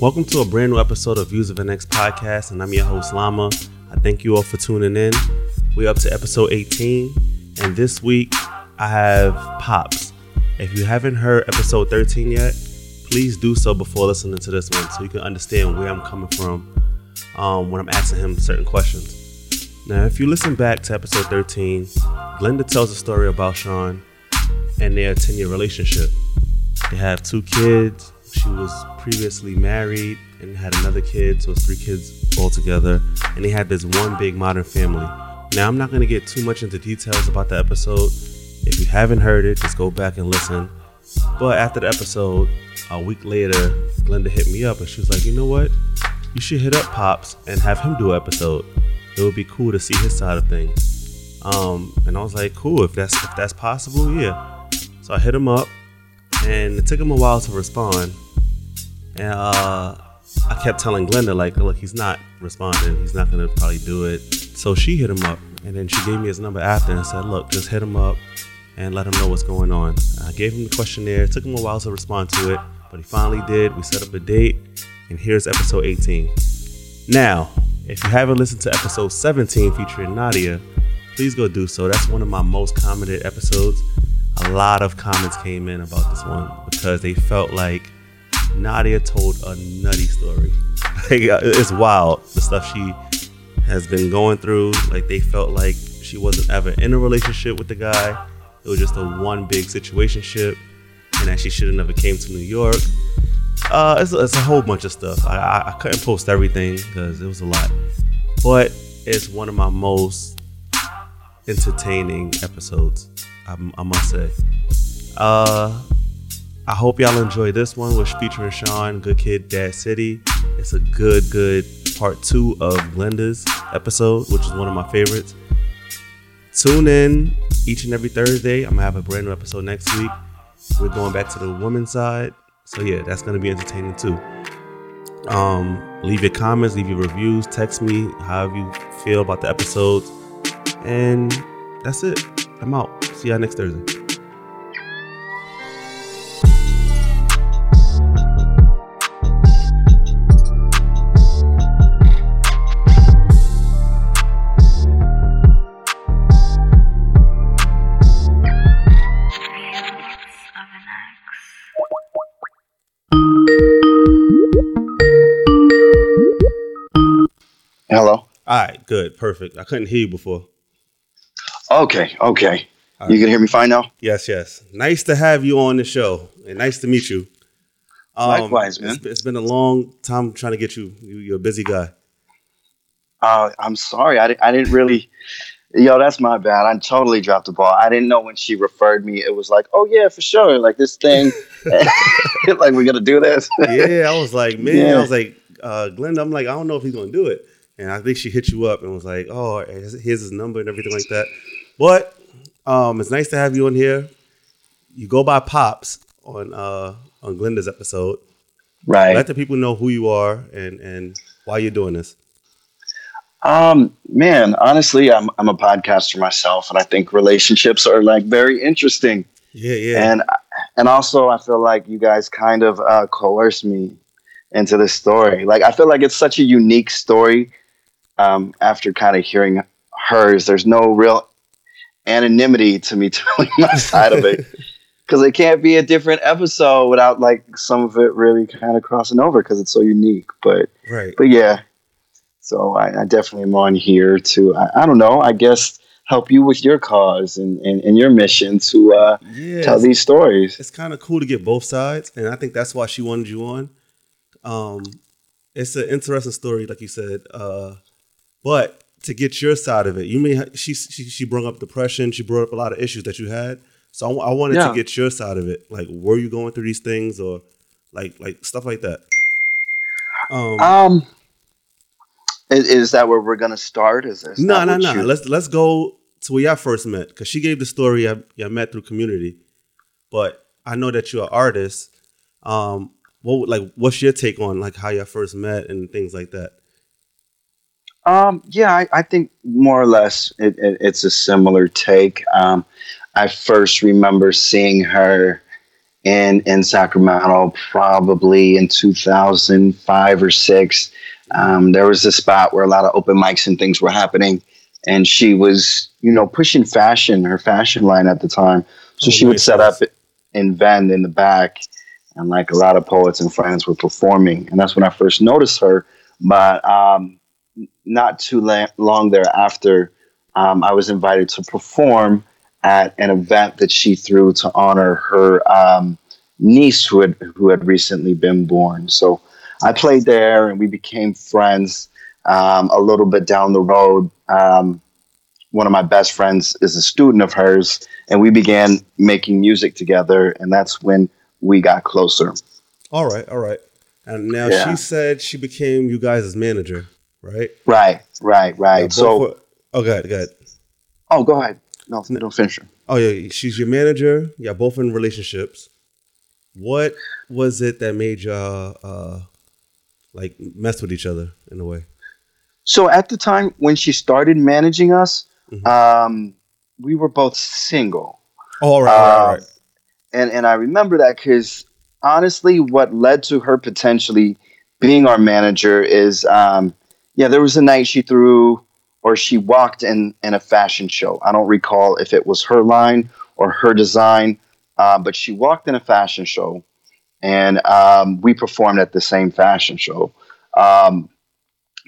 Welcome to a brand new episode of Views of an X podcast, and I'm your host Lama. I thank you all for tuning in. We're up to episode 18, and this week I have Pops. If you haven't heard episode 13 yet, please do so before listening to this one so you can understand where I'm coming from um, when I'm asking him certain questions. Now, if you listen back to episode 13, Glenda tells a story about Sean and their 10 year relationship. They have two kids, she was previously married and had another kid, so it's three kids altogether. And they had this one big modern family. Now, I'm not going to get too much into details about the episode. If you haven't heard it, just go back and listen. But after the episode, a week later, Glenda hit me up and she was like, you know what? You should hit up Pops and have him do an episode. It would be cool to see his side of things. Um, and I was like, cool, if that's if that's possible, yeah. So I hit him up and it took him a while to respond. And uh, I kept telling Glenda, like, look, he's not responding. He's not gonna probably do it. So she hit him up, and then she gave me his number after and said, look, just hit him up and let him know what's going on. I gave him the questionnaire. It took him a while to respond to it, but he finally did. We set up a date, and here's episode 18. Now, if you haven't listened to episode 17 featuring Nadia, please go do so. That's one of my most commented episodes. A lot of comments came in about this one because they felt like Nadia told a nutty story. Uh, it's wild the stuff she has been going through. Like they felt like she wasn't ever in a relationship with the guy. It was just a one big situationship, and that she should have never came to New York. Uh, it's, it's a whole bunch of stuff. I, I, I couldn't post everything because it was a lot, but it's one of my most entertaining episodes. I, I must say. Uh, I hope y'all enjoy this one, which featuring Sean, Good Kid, Dad City. It's a good, good part two of Glenda's episode, which is one of my favorites. Tune in each and every Thursday. I'm gonna have a brand new episode next week. We're going back to the women's side, so yeah, that's gonna be entertaining too. Um, leave your comments, leave your reviews, text me however you feel about the episodes, and that's it. I'm out. See y'all next Thursday. Hello. All right, good, perfect. I couldn't hear you before. Okay, okay. All You right. can hear me fine now? Yes, yes. Nice to have you on the show, and nice to meet you. Um, Likewise, man. It's, it's been a long time trying to get you. you you're a busy guy. Uh, I'm sorry. I, I didn't really. Yo, that's my bad. I totally dropped the ball. I didn't know when she referred me. It was like, oh yeah, for sure. Like this thing, like we're gonna do this. Yeah, I was like, man, Yeah. I was like, uh, Glenda, I'm like, I don't know if he's gonna do it. And I think she hit you up and was like, oh, here's here's his number and everything like that. But um, it's nice to have you on here. You go by Pops on uh, on Glenda's episode. right. Let the people know who you are and and why you're doing this. Um, man, honestly, I'm I'm a podcaster myself, and I think relationships are like very interesting. Yeah, yeah. And and also, I feel like you guys kind of uh, coerced me into this story. Like, I feel like it's such a unique story. Um, after kind of hearing hers, there's no real anonymity to me telling my side of it because it can't be a different episode without like some of it really kind of crossing over because it's so unique. But right. but yeah, so I, I definitely am on here to I, I don't know, I guess help you with your cause and, and, and your mission to uh, Yeah. tell these stories. it's kind of cool to get both sides, and I think that's why she wanted you on. Um, it's an interesting story, like you said. Uh, but to get your side of it, you may ha- she she she brought up depression. She brought up a lot of issues that you had. So I, I wanted Yeah. to get your side of it. Like, were you going through these things, or like like stuff like that? Um, Um, is, is that where we're gonna start? Is this no, no, no. Let's let's go to where y'all first met because she gave the story I y'all met through community, but I know that you're an artist. Um, what like what's your take on like how y'all first met and things like that? Um, yeah, I, I think more or less it, it, it's a similar take. Um, I first remember seeing her in in Sacramento, probably in 2005 or six. Um, there was a spot where a lot of open mics and things were happening, and she was, you know, pushing fashion, her fashion line at the time. So Oh, she would set up and vend in the back, and like a lot of poets and friends were performing, and that's when I first noticed her. But um, not too la- long thereafter, um, I was invited to perform at an event that she threw to honor her um, niece who had who had recently been born. So I played there, and we became friends. Um, a little bit down the road, um, one of my best friends is a student of hers, and we began making music together, and that's when we got closer. All right, all right. And now Yeah. she said she became you guys' manager, right? Right, right, right. Yeah, so, were- oh, good, good. oh, go ahead. No, no, finish. her. Oh yeah, she's your manager. Yeah, both in relationships. What was it that made y'all uh like mess with each other in a way? So at the time when she started managing us, Mhm. um, we were both single. Oh, all right, all right, all right. and and I remember that because honestly, what led to her potentially being our manager is, um, yeah, there was a night she threw or she walked in in a fashion show. I don't recall if it was her line or her design, uh, but she walked in a fashion show, and um, we performed at the same fashion show. Um,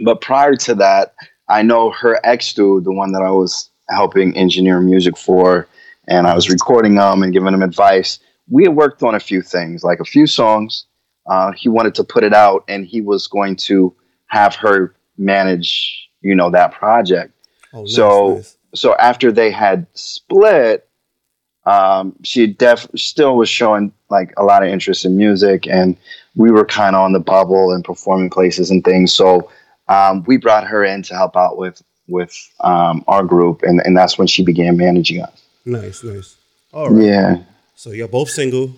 but prior to that, I know her ex dude, the one that I was helping engineer music for, and I was recording them and giving him advice. We had worked on a few things, like a few songs. Uh, he wanted to put it out, and he was going to have her manage, you know, that project. Oh, nice, so- nice. So after they had split, um, she def still was showing like a lot of interest in music, and we were kind of on the bubble and performing places and things. So um, we brought her in to help out with with um, our group, and, and that's when she began managing us. nice, nice. All right. Yeah, So you're both single.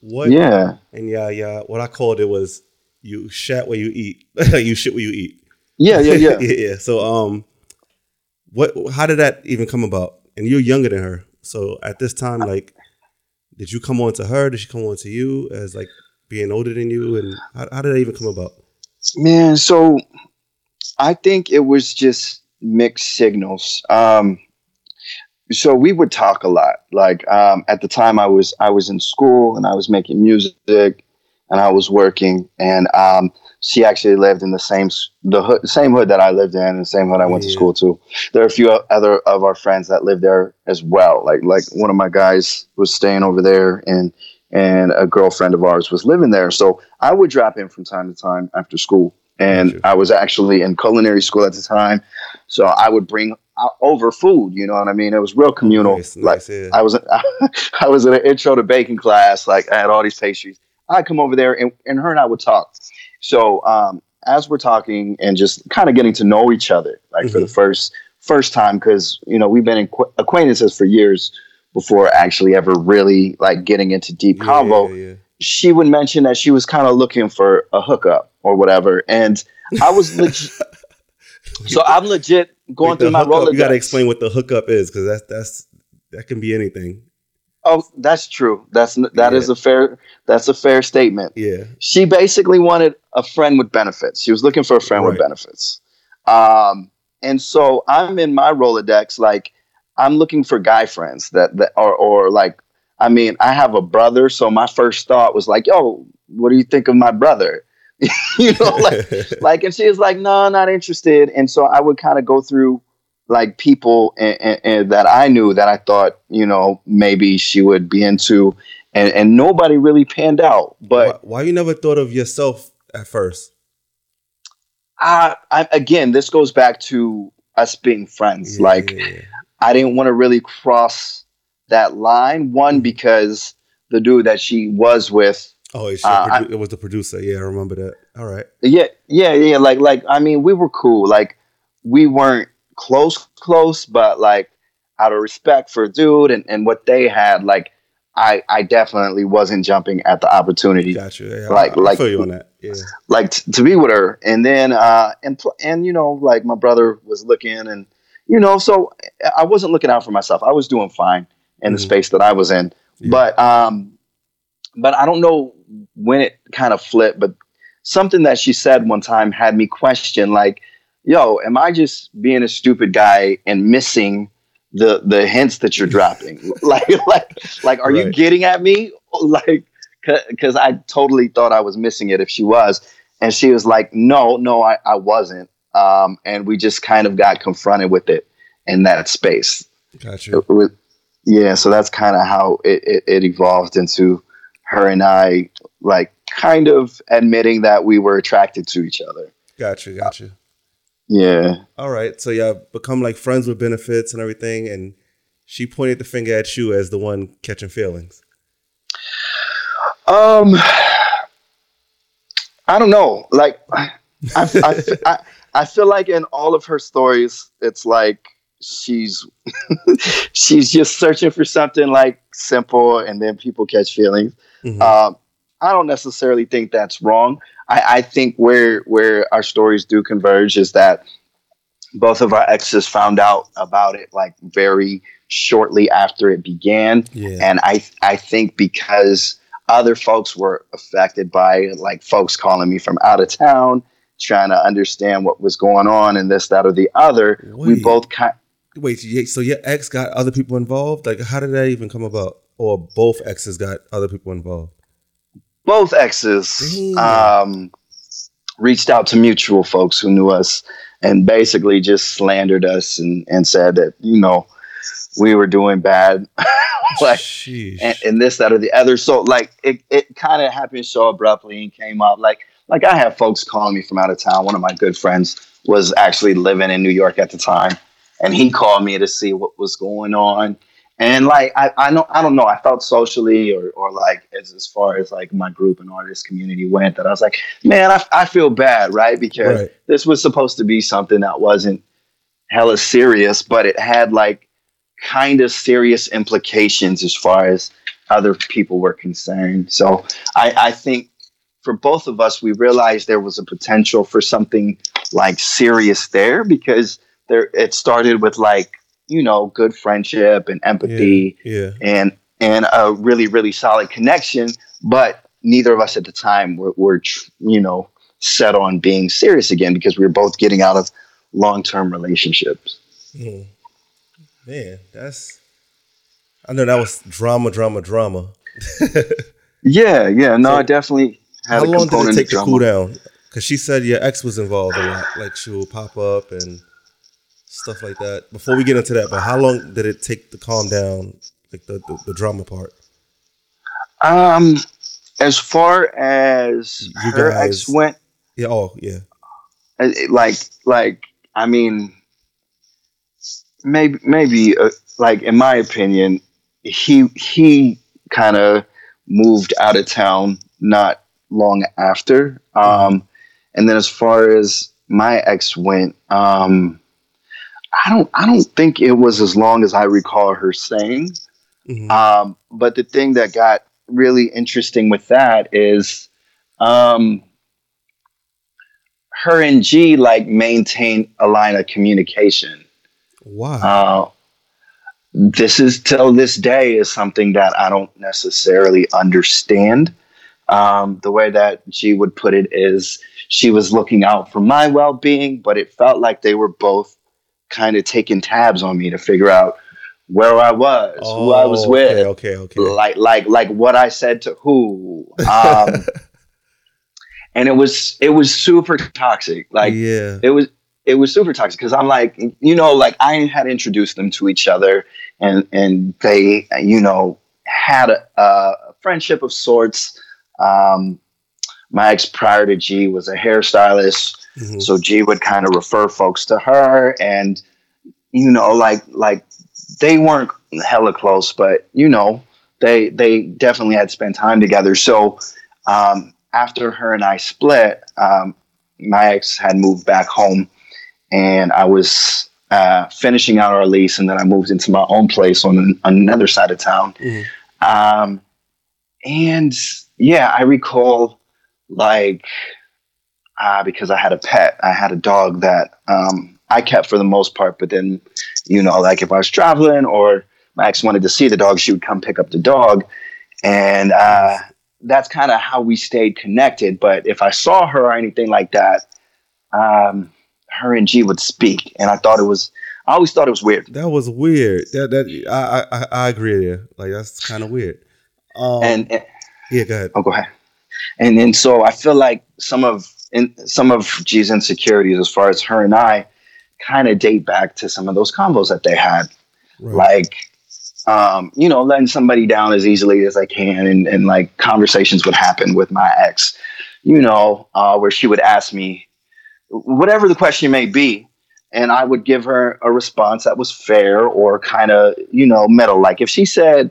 What? yeah, And yeah, yeah. What I called it was you shat where you eat. you shit where you eat. Yeah, yeah, yeah. yeah, yeah. So um, what? How did that even come about? And you're younger than her. So at this time, like, did you come on to her? Did she come on to you as like being older than you? And how, how did that even come about? Man, so I think it was just mixed signals. Um, so we would talk a lot. Like um, at the time, I was I was in school and I was making music and I was working. And um, she actually lived in the same the hood, same hood that I lived in, and the same hood I went to school to. There are a few other of our friends that lived there as well. Like like one of my guys was staying over there, and and a girlfriend of ours was living there. So I would drop in from time to time after school. And Gotcha. I was actually in culinary school at the time, so I would bring uh, over food. You know what I mean? It was real communal. Nice, like nice, yeah. I was I was in an intro to baking class. Like I had all these pastries. I'd come over there and, and her and I would talk. So um, as we're talking and just kind of getting to know each other, like for the first first time, because you know we've been in qu- acquaintances for years before actually ever really like getting into deep Yeah, convo. yeah, yeah. She would mention that she was kind of looking for a hookup or whatever, and I was legit. so I'm legit going through my hookup, You got to explain what the hookup is because that's that's that can be anything. Oh, that's true. That's that is Yeah. a fair that's a fair statement. Yeah. She basically wanted a friend with benefits. She was looking for a friend with benefits. Um, and so I'm in my Rolodex, like I'm looking for guy friends that that or or like I mean, I have a brother, so my first thought was like, yo, what do you think of my brother? you know, like like and she was like no not interested and so i would kind of go through like people and, and, and that i knew that i thought you know maybe she would be into and, and nobody really panned out but why, why you never thought of yourself at first? I, I again this goes back to us being friends Yeah, like yeah, i didn't want to really cross that line one because the dude that she was with oh, uh, produ- it was the producer. Yeah, I remember that. All right. Yeah, yeah, yeah. Like, like I mean, we were cool. Like, we weren't close, close, but like out of respect for dude and, and what they had, like, I I definitely wasn't jumping at the opportunity, Gotcha. Yeah, Like- I, I like- feel you on that. Yeah. like t- to be with her. And then, uh, and pl- and you know, like my brother was looking, and you know, so I wasn't looking out for myself. I was doing fine in the Mhm. space that I was in, Yeah. but um, but I don't know when it kind of flipped. But something that she said one time had me question, like, "Yo, am I just being a stupid guy and missing the the hints that you're dropping? like, like, like, are right. you getting at me? Like, because I totally thought I was missing it if she was." And she was like, "No, no, I, I wasn't." Um, and we just kind of got confronted with it in that space. Gotcha. It, it, yeah, so that's kind of how it, it, it evolved into her and I, like, kind of admitting that we were attracted to each other. Gotcha, gotcha. Yeah. All right. So y'all become like friends with benefits and everything, and she pointed the finger at you as the one catching feelings. Um, I don't know. Like, I, I, I, I feel like in all of her stories, it's like she's she's just searching for something like simple, and then people catch feelings. Mm-hmm. Um, I don't necessarily think that's wrong. I, I think where where our stories do converge is that both of our exes found out about it like very shortly after it began, yeah. and I I think because other folks were affected by like folks calling me from out of town trying to understand what was going on and this that or the other Wait. we both kind Wait, so your ex got other people involved? Like, how did that even come about? Or both exes got other people involved? Both exes um, reached out to mutual folks who knew us and basically just slandered us and, and said that, you know, we were doing bad. like, and, and, this, that, or the other. So, like, it, it kind of happened so abruptly and came up. Like, like I have folks calling me from out of town. One of my good friends was actually living in New York at the time and he called me to see what was going on. And like I, I know I don't know, I felt socially or, or like as, as far as like my group and artist community went that I was like, man, I, I feel bad, right? Because right. this was supposed to be something that wasn't hella serious, but it had like kind of serious implications as far as other people were concerned. So I, I think for both of us, we realized there was a potential for something like serious there because there it started with like you know good friendship and empathy yeah, yeah. and and a really really solid connection but neither of us at the time were, were you know set on being serious again because we were both getting out of long-term relationships mm. man that's i know that was drama drama drama yeah yeah no so, i definitely had how long did it take to cool down because she said your ex was involved a lot like she will pop up and stuff like that. Before we get into that, but how long did it take to calm down, like the, the, the drama part? Um, as far as you her guys, ex went, yeah, oh yeah, uh, like like I mean, maybe maybe uh, like in my opinion, he he kind of moved out of town not long after. Um, and then as far as my ex went, um, I don't I don't think it was as long as I recall her saying. Mm-hmm. Um, but the thing that got really interesting with that is um, her and G like maintain a line of communication. Wow. Uh, this is till this day is something that I don't necessarily understand. Um, the way that G would put it is she was looking out for my well being, but it felt like they were both kind of taking tabs on me to figure out where I was, oh, who I was with, okay, okay, like like like what I said to who. Um, and it was it was super toxic. Like yeah, it was it was super toxic because I'm like you know like I had introduced them to each other and and they you know had a, a friendship of sorts. Um, my ex prior to G was a hairstylist Mm-hmm. So G would kind of refer folks to her, and you know, like like they weren't hella close, but you know, they they definitely had spent time together. So um, after her and I split, um, my ex had moved back home, and I was uh, finishing out our lease, and then I moved into my own place on, an, on another side of town. Mm-hmm. Um, and yeah, I recall like uh, because I had a pet. I had a dog that um, I kept for the most part. But then, you know, like if I was traveling or my ex wanted to see the dog, she would come pick up the dog. And uh, that's kind of how we stayed connected. But if I saw her or anything like that, um, her and G would speak, and I thought it was. I always thought it was weird. That was weird. That that I I, I agree there. Like that's kind of weird. Um, and, and yeah, go ahead. Oh, go ahead. And then so I feel like some of in some of G's insecurities, as far as her and I, kind of date back to some of those combos that they had, Right. like. Um, you know, letting somebody down as easily as I can, and, and like conversations would happen with my ex, you know, uh, where she would ask me whatever the question may be, and I would give her a response that was fair or kind of, you know, middle. Like if she said,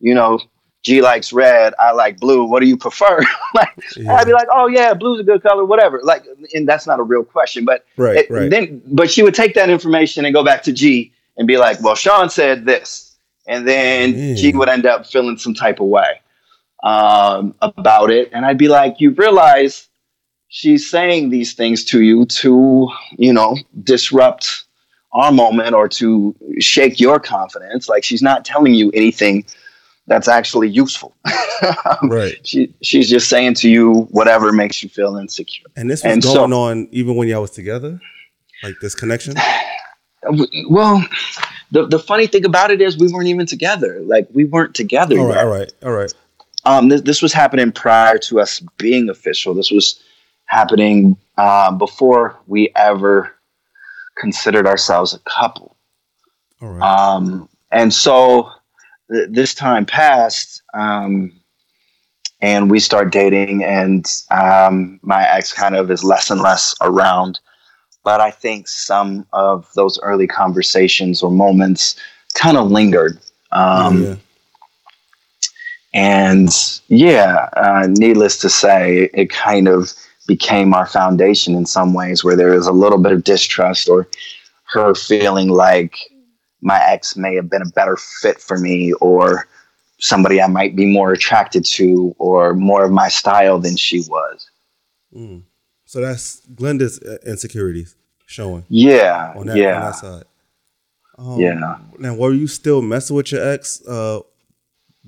you know, G likes red, I like blue. What do you prefer? like Yeah. I'd be like, oh yeah, blue's a good color, whatever. Like, and that's not a real question, but right, it- right. then, but she would take that information and go back to G and be like, well, Sean said this, and then G Mm. would end up feeling some type of way um, about it, and I'd be like, you realize she's saying these things to you to, you know, disrupt our moment or to shake your confidence. Like she's not telling you anything that's actually useful. right. she she's just saying to you whatever makes you feel insecure. And this was And so- going on even when y'all was together, like this connection. Well, the the funny thing about it is we weren't even together. Like we weren't together. All right, yet. all right, all right. Um, this, this was happening prior to us being official. This was happening uh, before we ever considered ourselves a couple. All right. Um, and so th- this time passed, um, and we start dating, and um, my ex kind of is less and less around. But I think some of those early conversations or moments kind of lingered. Um, yeah. And yeah, uh, needless to say, it kind of became our foundation in some ways where there is a little bit of distrust or her feeling like my ex may have been a better fit for me or somebody I might be more attracted to or more of my style than she was. Mm. So that's Glenda's uh, insecurities showing Yeah. on that, yeah. on that side. Um, Yeah. Now, were you still messing with your ex uh,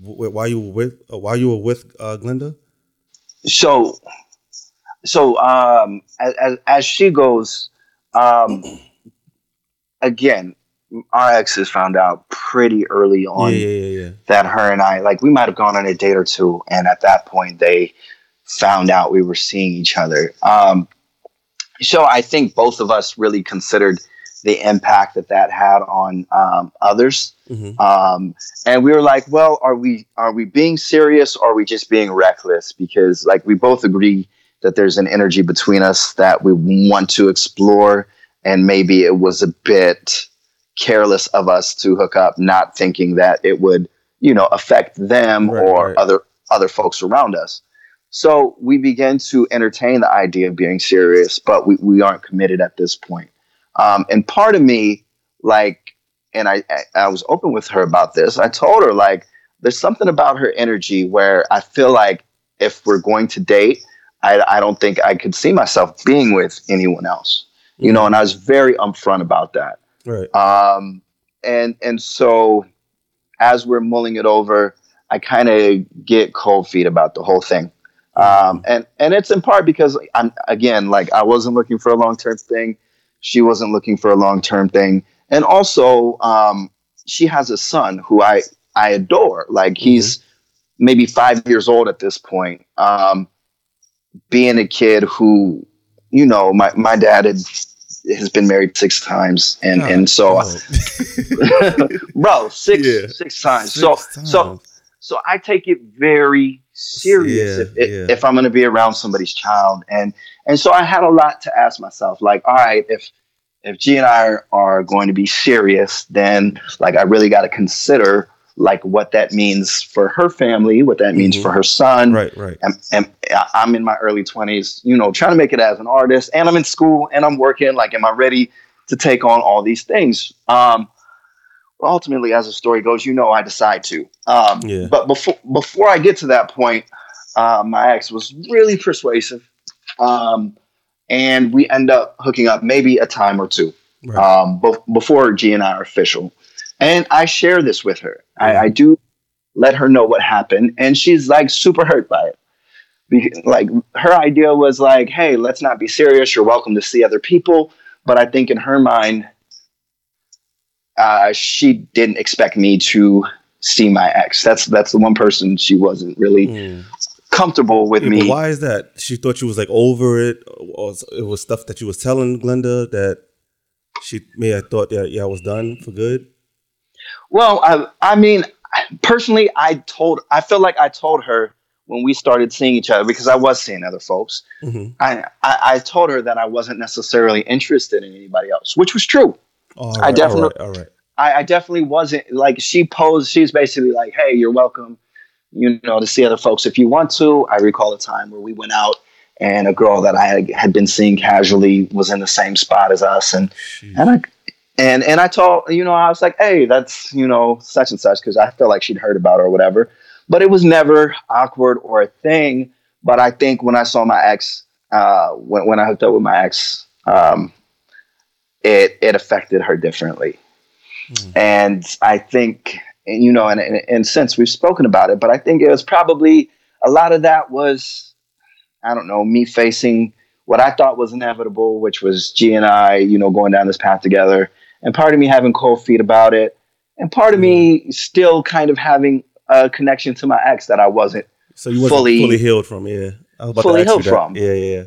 w- while you were with uh, while you were with uh, Glenda? so so um as, as, as she goes um again our exes found out pretty early on yeah, yeah, yeah. that her and i like we might have gone on a date or two and at that point they found out we were seeing each other um so i think both of us really considered the impact that that had on um, others Mhm. um, and we were like well are we are we being serious or are we just being reckless because like we both agree that there's an energy between us that we want to explore and maybe it was a bit careless of us to hook up not thinking that it would you know affect them Right, or right. other other folks around us so we begin to entertain the idea of being serious but we, we aren't committed at this point um, and part of me like and I, I I was open with her about this. I told her like there's something about her energy where I feel like if we're going to date, I, I don't think I could see myself being with anyone else. You know, and I was very upfront about that. Right. Um, and and so as we're mulling it over, I kind of get cold feet about the whole thing. Um, and and it's in part because I'm again like I wasn't looking for a long term thing. She wasn't looking for a long term thing, and also um, she has a son who I I adore. Like he's maybe five years old at this point. Um, being a kid who, you know, my my dad had has been married six times, and and so Oh. bro six Yeah. six times. Six so times. so so I take it very serious Yeah, if, if, yeah. if I'm going to be around somebody's child, and and so I had a lot to ask myself. Like, all right, if if G and I are, are going to be serious, then like I really got to consider like what that means for her family, what that means Mhm. for her son, right, right. and, and I'm in my early 20s, you know, trying to make it as an artist, and I'm in school and I'm working. Like, am I ready to take on all these things? Um, ultimately, as the story goes, you know, I decide to. Um, Yeah. But before before I get to that point, uh, my ex was really persuasive, um, and we end up hooking up maybe a time or two Right. um, bef- before G and I are official. And I share this with her. I, I do let her know what happened, and she's like super hurt by it. Be- like her idea was like, hey, let's not be serious. You're welcome to see other people. But I think in her mind, uh, she didn't expect me to see my ex. That's that's the one person she wasn't really Mm. comfortable with Yeah, me. why is that? She thought you was like over it, or it was stuff that you was telling Glenda that she may have thought that yeah, I was done for good. Well, I, I mean, personally, I told, I feel like I told her when we started seeing each other because I was seeing other folks. Mm-hmm. I, I, I told her that I wasn't necessarily interested in anybody else, which was true. All I right, definitely- all right, all right. I, I definitely wasn't like she posed. She's basically like, "Hey, you're welcome, you know, to see other folks if you want to." I recall a time where we went out, and a girl that I had, been seeing casually was in the same spot as us, and Sheesh. and I and and I told you know I was like, "Hey, that's you know such and such," because I felt like she'd heard about it or whatever. But it was never awkward or a thing. But I think when I saw my ex, uh, when when I hooked up with my ex, um, it it affected her differently. Mm. And I think, and, you know, and, and, and since we've spoken about it, but I think it was probably a lot of that was, I don't know, me facing what I thought was inevitable, which was G and I, you know, going down this path together, and part of me having cold feet about it, and part of me still kind of having a connection to my ex that I wasn't. So you wasn't fully- fully, healed from yeah. I was about fully to healed from. Yeah, yeah, yeah.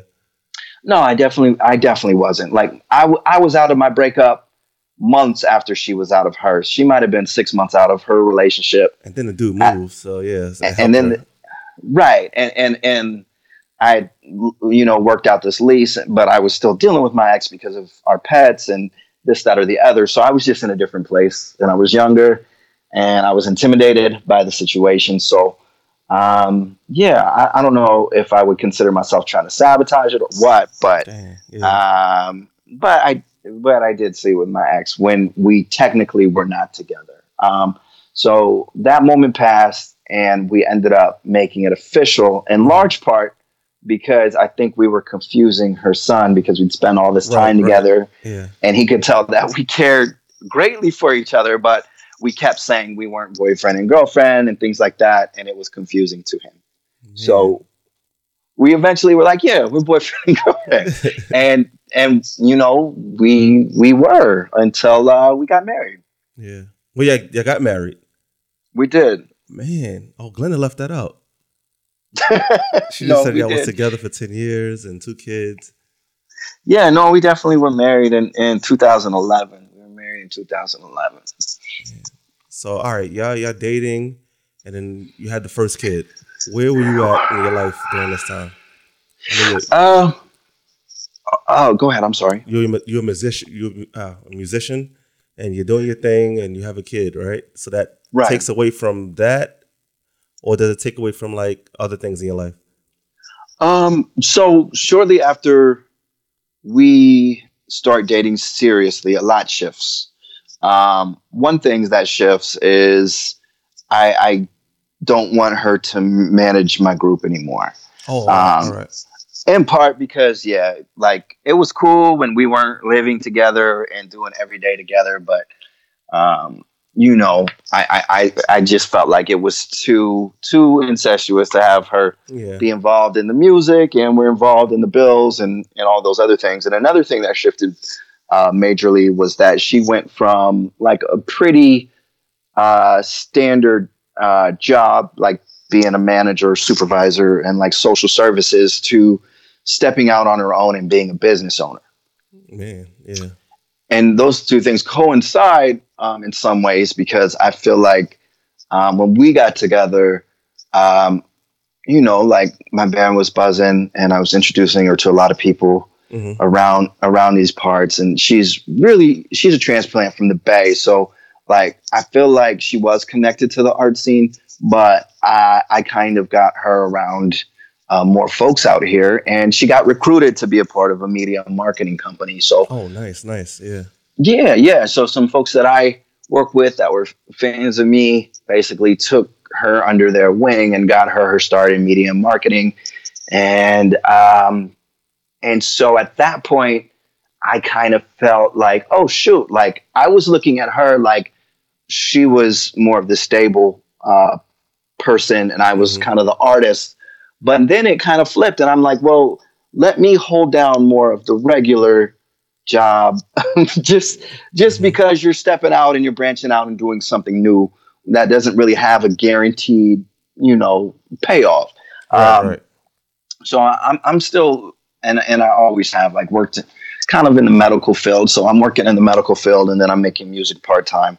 No, I definitely, I definitely wasn't. Like I, w- I was out of my breakup months after she was out of hers. She might have been six months out of her relationship. And then the dude I- moved, so yeah. so and, and then her. right and and and i you know worked out this lease but i was still dealing with my ex because of our pets and this that or the other so i was just in a different place and i was younger and i was intimidated by the situation so um yeah I, I don't know if i would consider myself trying to sabotage it or what but Dang, yeah. um, but I but I did see with my ex when we technically were not together. Um, so that moment passed, and we ended up making it official in large part because I think we were confusing her son because we'd spent all this Right, time right. together, yeah. and he could tell that we cared greatly for each other, but we kept saying we weren't boyfriend and girlfriend and things like that, and it was confusing to him. So we eventually were like, yeah, we're boyfriend and girlfriend and and you know we we were until uh, we got married. yeah. Well, yeah, you got married. We did. Man, oh, Glenda left that out. She just No, said y'all was together for ten years and two kids. Yeah, no, we definitely were married in in 2011. We were married in 2011. So all right, y'all y'all dating, and then you had the first kid. Where were you at in your life during this time? I know you're, Uh, oh, go ahead. I'm sorry. you're, a you're a musician. You're uh, a musician, and you're doing your thing, and you have a kid, right? So that Right. takes away from that, or does it take away from like other things in your life? Um, so shortly after we start dating seriously, a lot shifts. Um, one thing that shifts is I, I don't want her to manage my group anymore. Oh, Um, all right. in part because yeah like it was cool when we weren't living together and doing every day together but um you know I, I i just felt like it was too too incestuous to have her Yeah. be involved in the music and we're involved in the bills and and all those other things and another thing that shifted uh majorly was that she went from like a pretty uh standard uh job like being a manager supervisor and like social services to stepping out on her own and being a business owner Man, yeah. and those two things coincide um, in some ways because I feel like um, when we got together, um, you know, like my band was buzzing, and I was introducing her to a lot of people hmm around around these parts, and she's really she's a transplant from the Bay, so like I feel like she was connected to the art scene, but I I kind of got her around. Uh, more folks out here, and she got recruited to be a part of a media marketing company. So Oh, nice, nice. Yeah. Yeah, yeah. So some folks that I work with that were fans of me basically took her under their wing and got her her start in media marketing, and um, and so at that point, I kind of felt like, oh shoot, like I was looking at her like she was more of the stable uh, person, and I was Mhm. kind of the artist. But then it kind of flipped, and I'm like, well, let me hold down more of the regular job just just mm-hmm. because you're stepping out and you're branching out and doing something new that doesn't really have a guaranteed you know payoff right, um, right. so I'm, I'm still and and i always have like worked kind of in the medical field so i'm working in the medical field and then i'm making music part-time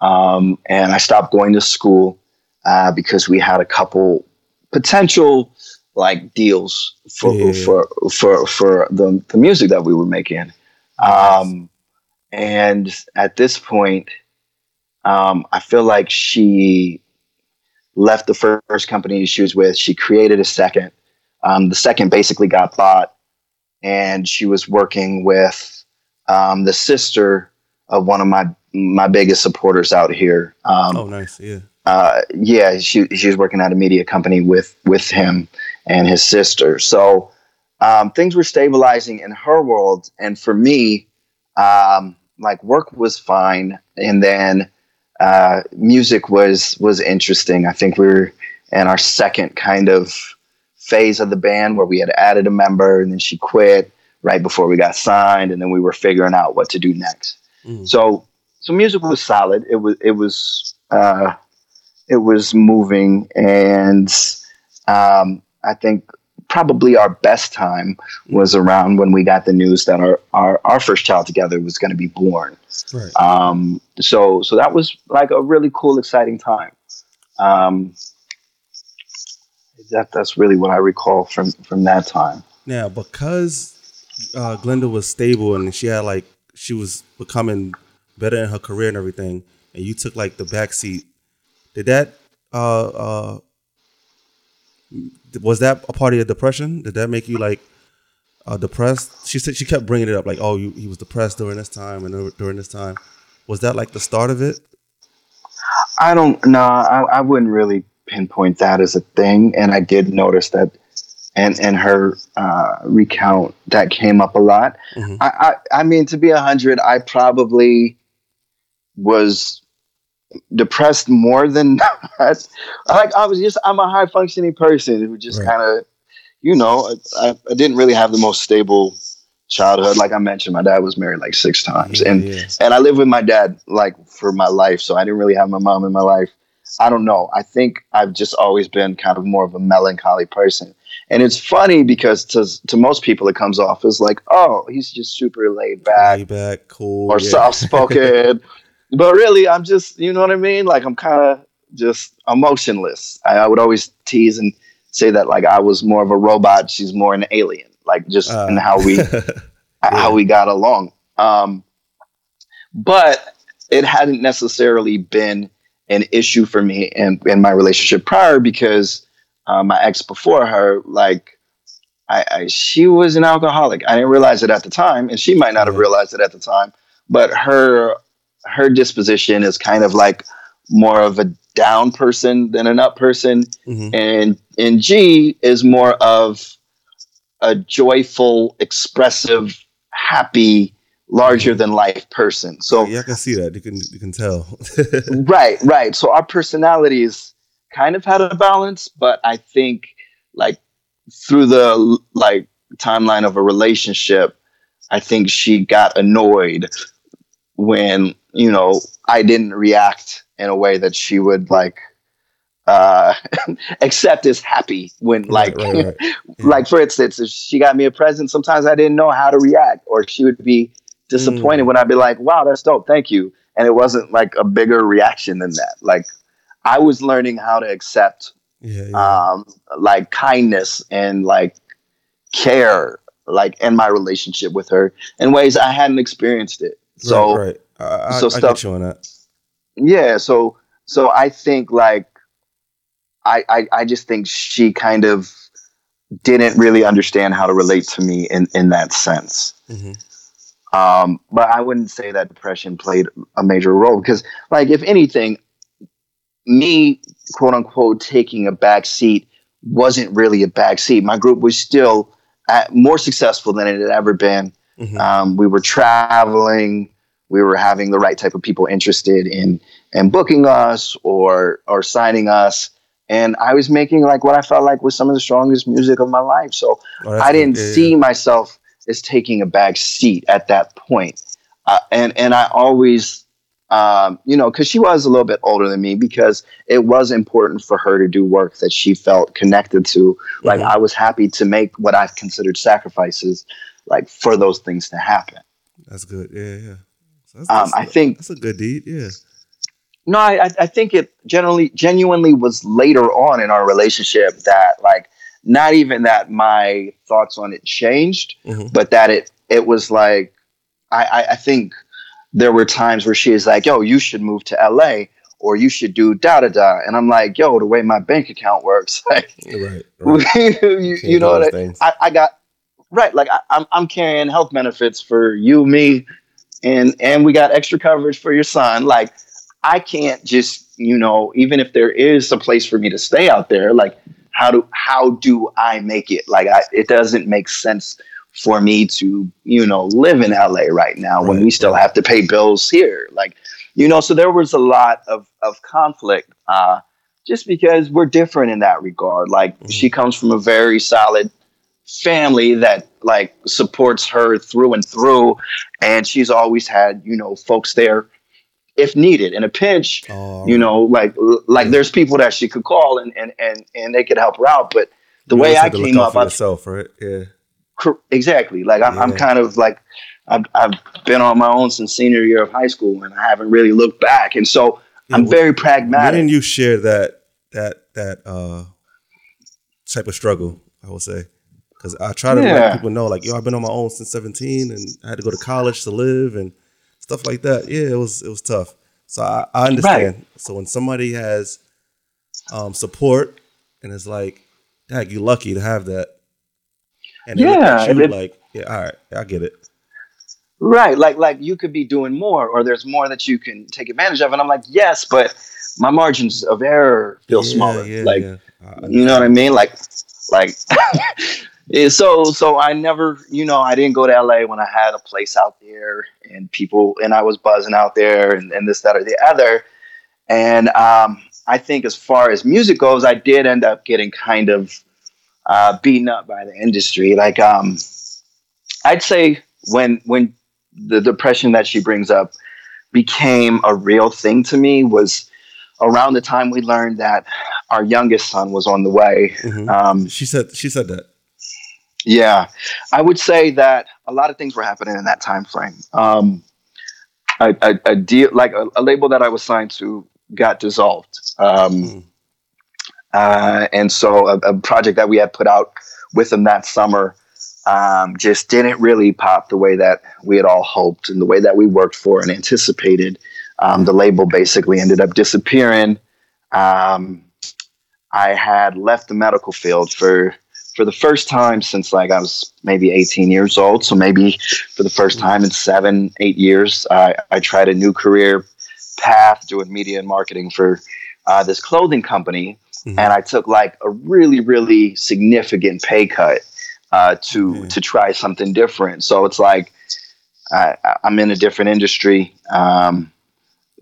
um, and i stopped going to school uh, because we had a couple potential like deals for yeah. for for for the, the music that we were making um, and at this point, um, I feel like she left the first company she was with. She created a second. Um, the second basically got bought, and she was working with um, the sister of one of my my biggest supporters out here. Um, oh, nice, yeah. Uh, yeah, she she was working at a media company with with him and his sister. So um, things were stabilizing in her world, and for me, um, like work was fine, and then uh, music was was interesting. I think we were in our second kind of phase of the band where we had added a member, and then she quit right before we got signed, and then we were figuring out what to do next. Mm. So, so music was solid. It was it was uh, it was moving, and um, I think probably our best time was around when we got the news that our our, our first child together was going to be born. Right. Um, so so that was like a really cool, exciting time. Um, that that's really what I recall from from that time. Now, because uh, Glenda was stable and she had like she was becoming better in her career and everything, and you took like the back seat. Did that uh, uh, was that a part of your depression? Did that make you like uh, depressed? She said she kept bringing it up, like, oh, you, he was depressed during this time and during this time. Was that like the start of it? I don't know. I, I wouldn't really pinpoint that as a thing, and I did notice that, and and her uh, recount that came up a lot. Mm-hmm. I, I I mean, to be a hundred, I probably was depressed more than that. like I was just I'm a high functioning person who just right. kind of you know I, I, didn't really have the most stable childhood like I mentioned my dad was married like six times yeah, and yeah. and I lived with my dad like for my life so I didn't really have my mom in my life. I don't know. I think I've just always been kind of more of a melancholy person. And it's funny because to to most people it comes off as like, oh, he's just super laid back, laid back, cool, or yeah. soft spoken, but really, I'm just, you know what I mean? Like, I'm kind of just emotionless. I, I, would always tease and say that, like, I was more of a robot. She's more an alien, like, just uh, in how we, yeah. how we got along. Um, but it hadn't necessarily been an issue for me in, in my relationship prior because uh, my ex before her, like, I, I, she was an alcoholic. I didn't realize it at the time, and she might not have realized it at the time. But her her disposition is kind of like more of a down person than an up person, mm-hmm. and and G is more of a joyful, expressive, happy, larger than life person. So yeah, I can see that. You can you can tell. right, right. So our personalities kind of had a balance, but I think like through the like timeline of a relationship, I think she got annoyed when you know I didn't react in a way that she would like uh accept as happy when like right, right, right. Yeah. like for instance if she got me a present sometimes i didn't know how to react or she would be disappointed mm. when i'd be like wow that's dope thank you and it wasn't like a bigger reaction than that like i was learning how to accept yeah, yeah. um like kindness and like care like in my relationship with her in ways i hadn't experienced it so, right, right. I, so I, stuff. I that. Yeah. So, so I think like, I, I, I just think she kind of didn't really understand how to relate to me in, in that sense. Mm-hmm. Um, but I wouldn't say that depression played a major role because, like, if anything, me quote unquote taking a back seat wasn't really a back seat. My group was still at, more successful than it had ever been. Mm-hmm. Um, we were traveling. We were having the right type of people interested in in booking us or or signing us. and I was making like what I felt like was some of the strongest music of my life. So Oh, I didn't good. See myself as taking a back seat at that point. Uh, and and I always, um, you know, because she was a little bit older than me, because it was important for her to do work that she felt connected to. Like Mhm. I was happy to make what I've considered sacrifices, like for those things to happen. That's good. Yeah, yeah. So that's, Um, that's- I think that's a good deed. Yeah. No, I, I- I think it generally, genuinely was later on in our relationship that, like, not even that my thoughts on it changed, Mhm. but that it it was like, I, I, I think there were times where she is like, "Yo, you should move to LA." Or you should do da da da, and I'm like, yo, the way my bank account works, like, Right. right. you, Can't you know what I. I, I got right. Like I, I'm, I'm carrying health benefits for you, me, and and we got extra coverage for your son. Like I can't just, you know, even if there is a place for me to stay out there, like how do how do I make it? Like I, it doesn't make sense for me to, you know, live in LA right now when we still right. have to pay bills here. Like, you know, so there was a lot of of conflict. Uh, just because we're different in that regard. Like Mhm. she comes from a very solid family that like supports her through and through and she's always had, you know, folks there if needed in a pinch, Oh, you know, like like there's people that she could call and and and, and they could help her out, but the you way I have to look came up, I, yourself, right? Yeah. cor- exactly. Like I'm, I'm kind of like I've, I've been on my own since senior year of high school, and I haven't really looked back. And so Yeah, I'm wh- very pragmatic. didn't you share that that that uh type of struggle? I would say because I try to Yeah. let people know, like, yo, I've been on my own since 17, and I had to go to college to live and stuff like that. Yeah, it was it was tough. So I, I understand. So when somebody has um, support and it's like, dang, you're lucky to have that. And Yeah, you it- like, yeah, all right, I get it. Right, like like you could be doing more, or there's more that you can take advantage of. And I'm like, yes, but my margins of error feel Yeah, smaller. yeah, like you know what I mean? Like like so so I never, you know, I didn't go to LA when I had a place out there and people and I was buzzing out there and, and this, that, or the other. And um I think as far as music goes, I did end up getting kind of uh, beaten up by the industry. Like um I'd say when when the depression that she brings up became a real thing to me was around the time we learned that our youngest son was on the way. Mhm. Um, She said she said that. Yeah, I would say that a lot of things were happening in that time frame. Um, a, a, a deal like a, a label that I was signed to got dissolved, um, Mm. uh, and so a, a project that we had put out with them that summer um, just didn't really pop the way that we had all hoped and the way that we worked for and anticipated. Um, the label basically ended up disappearing. Um, I had left the medical field for for the first time since like I was maybe 18 years old. So maybe for the first time in seven, eight years, I, I tried a new career path doing media and marketing for uh, this clothing company. Mhm. And I took like a really, really significant pay cut uh, to Mhm. to try something different. So it's like I, I- I'm in a different industry. Um,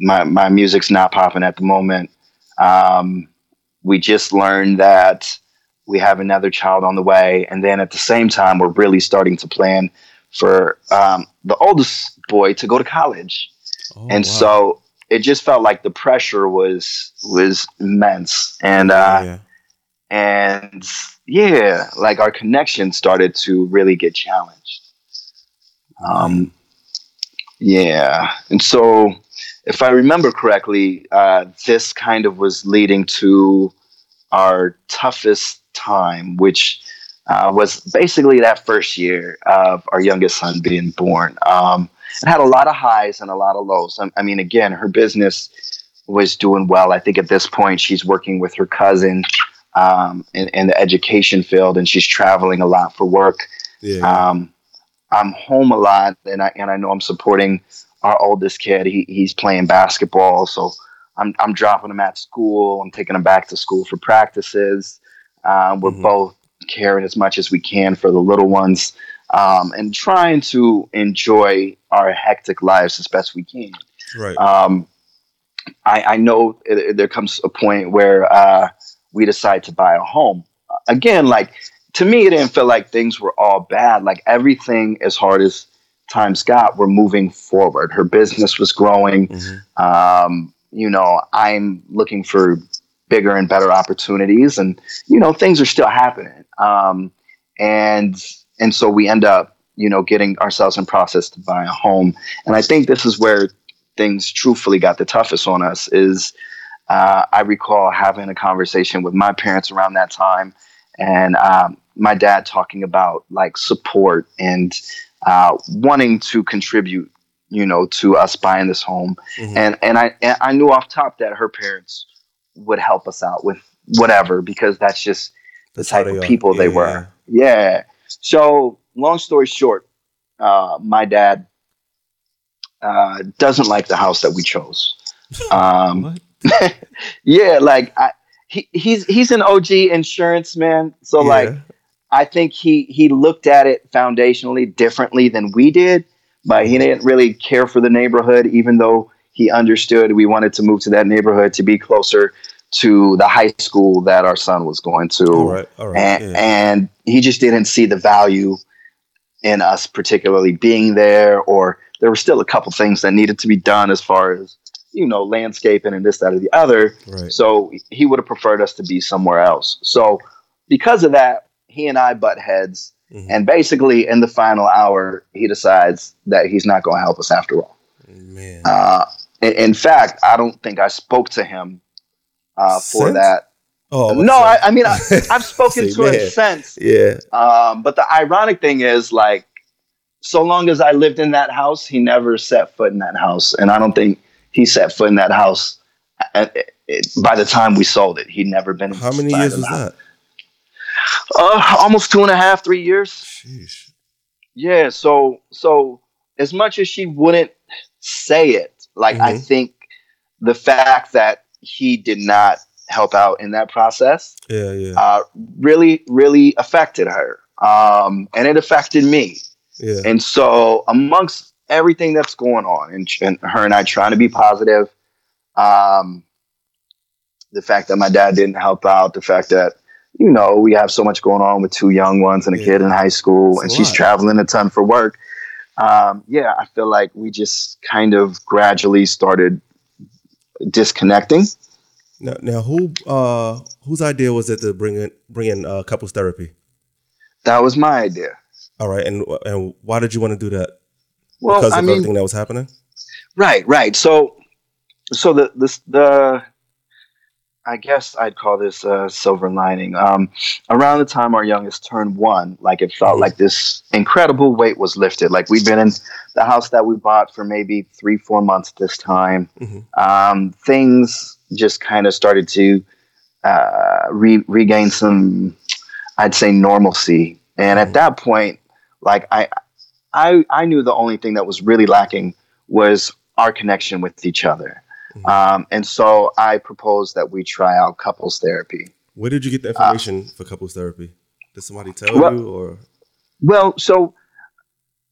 my my music's not popping at the moment. Um, we just learned that we have another child on the way, and then at the same time, we're really starting to plan for um, the oldest boy to go to college. Oh, and wow. so it just felt like the pressure was was immense, and uh, yeah. and yeah, like our connection started to really get challenged. Um, yeah, and so if I remember correctly, uh, this kind of was leading to our toughest time, which uh, was basically that first year of our youngest son being born. Um, it had a lot of highs and a lot of lows. I, I mean, again, her business was doing well. I think at this point she's working with her cousin um, in, in the education field, and she's traveling a lot for work. yeah. Um, I'm home a lot, and I and I know I'm supporting our oldest kid. He, he's playing basketball, so I'm I'm dropping him at school. I'm taking him back to school for practices. Um, we're Mhm. both caring as much as we can for the little ones, um, and trying to enjoy our hectic lives as best we can right. um, I, I know it- there comes a point where uh, we decide to buy a home. Again, like to me, it didn't feel like things were all bad. Like everything, as hard as times got, we're moving forward. Her business was growing. Mm-hmm. Um, you know, I'm looking for bigger and better opportunities, and you know, things are still happening. Um, and and so we end up, you know, getting ourselves in process to buy a home. And I think this is where things truthfully got the toughest on us. Is uh, I recall having a conversation with my parents around that time, and um, my dad talking about like support and uh, wanting to contribute, you know, to us buying this home. Mhm. And and I and I knew off top that her parents would help us out with whatever because that's just the That's type of are. people they Yeah, were. Yeah. So long story short, uh, my dad uh, doesn't like the house that we chose. Um, yeah, like I, he, he's he's an OG insurance man, so like I think he he looked at it foundationally differently than we did, but he didn't really care for the neighborhood, even though he understood we wanted to move to that neighborhood to be closer to the high school that our son was going to, all right, all right. and, yeah. and he just didn't see the value in us particularly being there, or there were still a couple things that needed to be done as far as you know landscaping and this that or the other. right. So he would have preferred us to be somewhere else. So because of that, he and I butt heads. Mhm. And basically, in the final hour, he decides that he's not going to help us after all. Man. Uh, in, fact, I don't think I spoke to him uh, for Since? that. oh, no, I, I mean, I, I've spoken to him since. Yeah. Um, but the ironic thing is, like, so long as I lived in that house, he never set foot in that house. And I don't think he set foot in that house uh, it, by the time we sold it. He'd never been. How many years was that? Uh, almost two and a half, three years. Sheesh. Yeah. So, so as much as she wouldn't say it, like I Mhm. think the fact that he did not help out in that process Yeah, yeah, uh, really, really affected her, um, and it affected me. yeah. And so, amongst everything that's going on, and, and her and I trying to be positive, um, the fact that my dad didn't help out, the fact that you know we have so much going on with two young ones and a Yeah. kid in high school, and she's traveling a ton for work. Um, yeah, I feel like we just kind of gradually started disconnecting. Now, now, who, uh, whose idea was it to bring in, bring in uh, couples therapy? That was my idea. All right, and and why did you want to do that? Well, because I of mean, everything that was happening. Right, right. So, so the this the, I guess I'd call this a silver lining. Um, around the time our youngest turned one, like it felt like this incredible weight was lifted. Like we'd been in the house that we bought for maybe three, four months this time. Mhm. Um, things just kind of started to uh, re- regain some, I'd say, normalcy. And at Mhm. that point, like I, I, I knew the only thing that was really lacking was our connection with each other. Mhm. Um, and so I propose that we try out couples therapy. Where did you get the information for couples therapy? Did somebody tell Uh, Well- you, or Well, so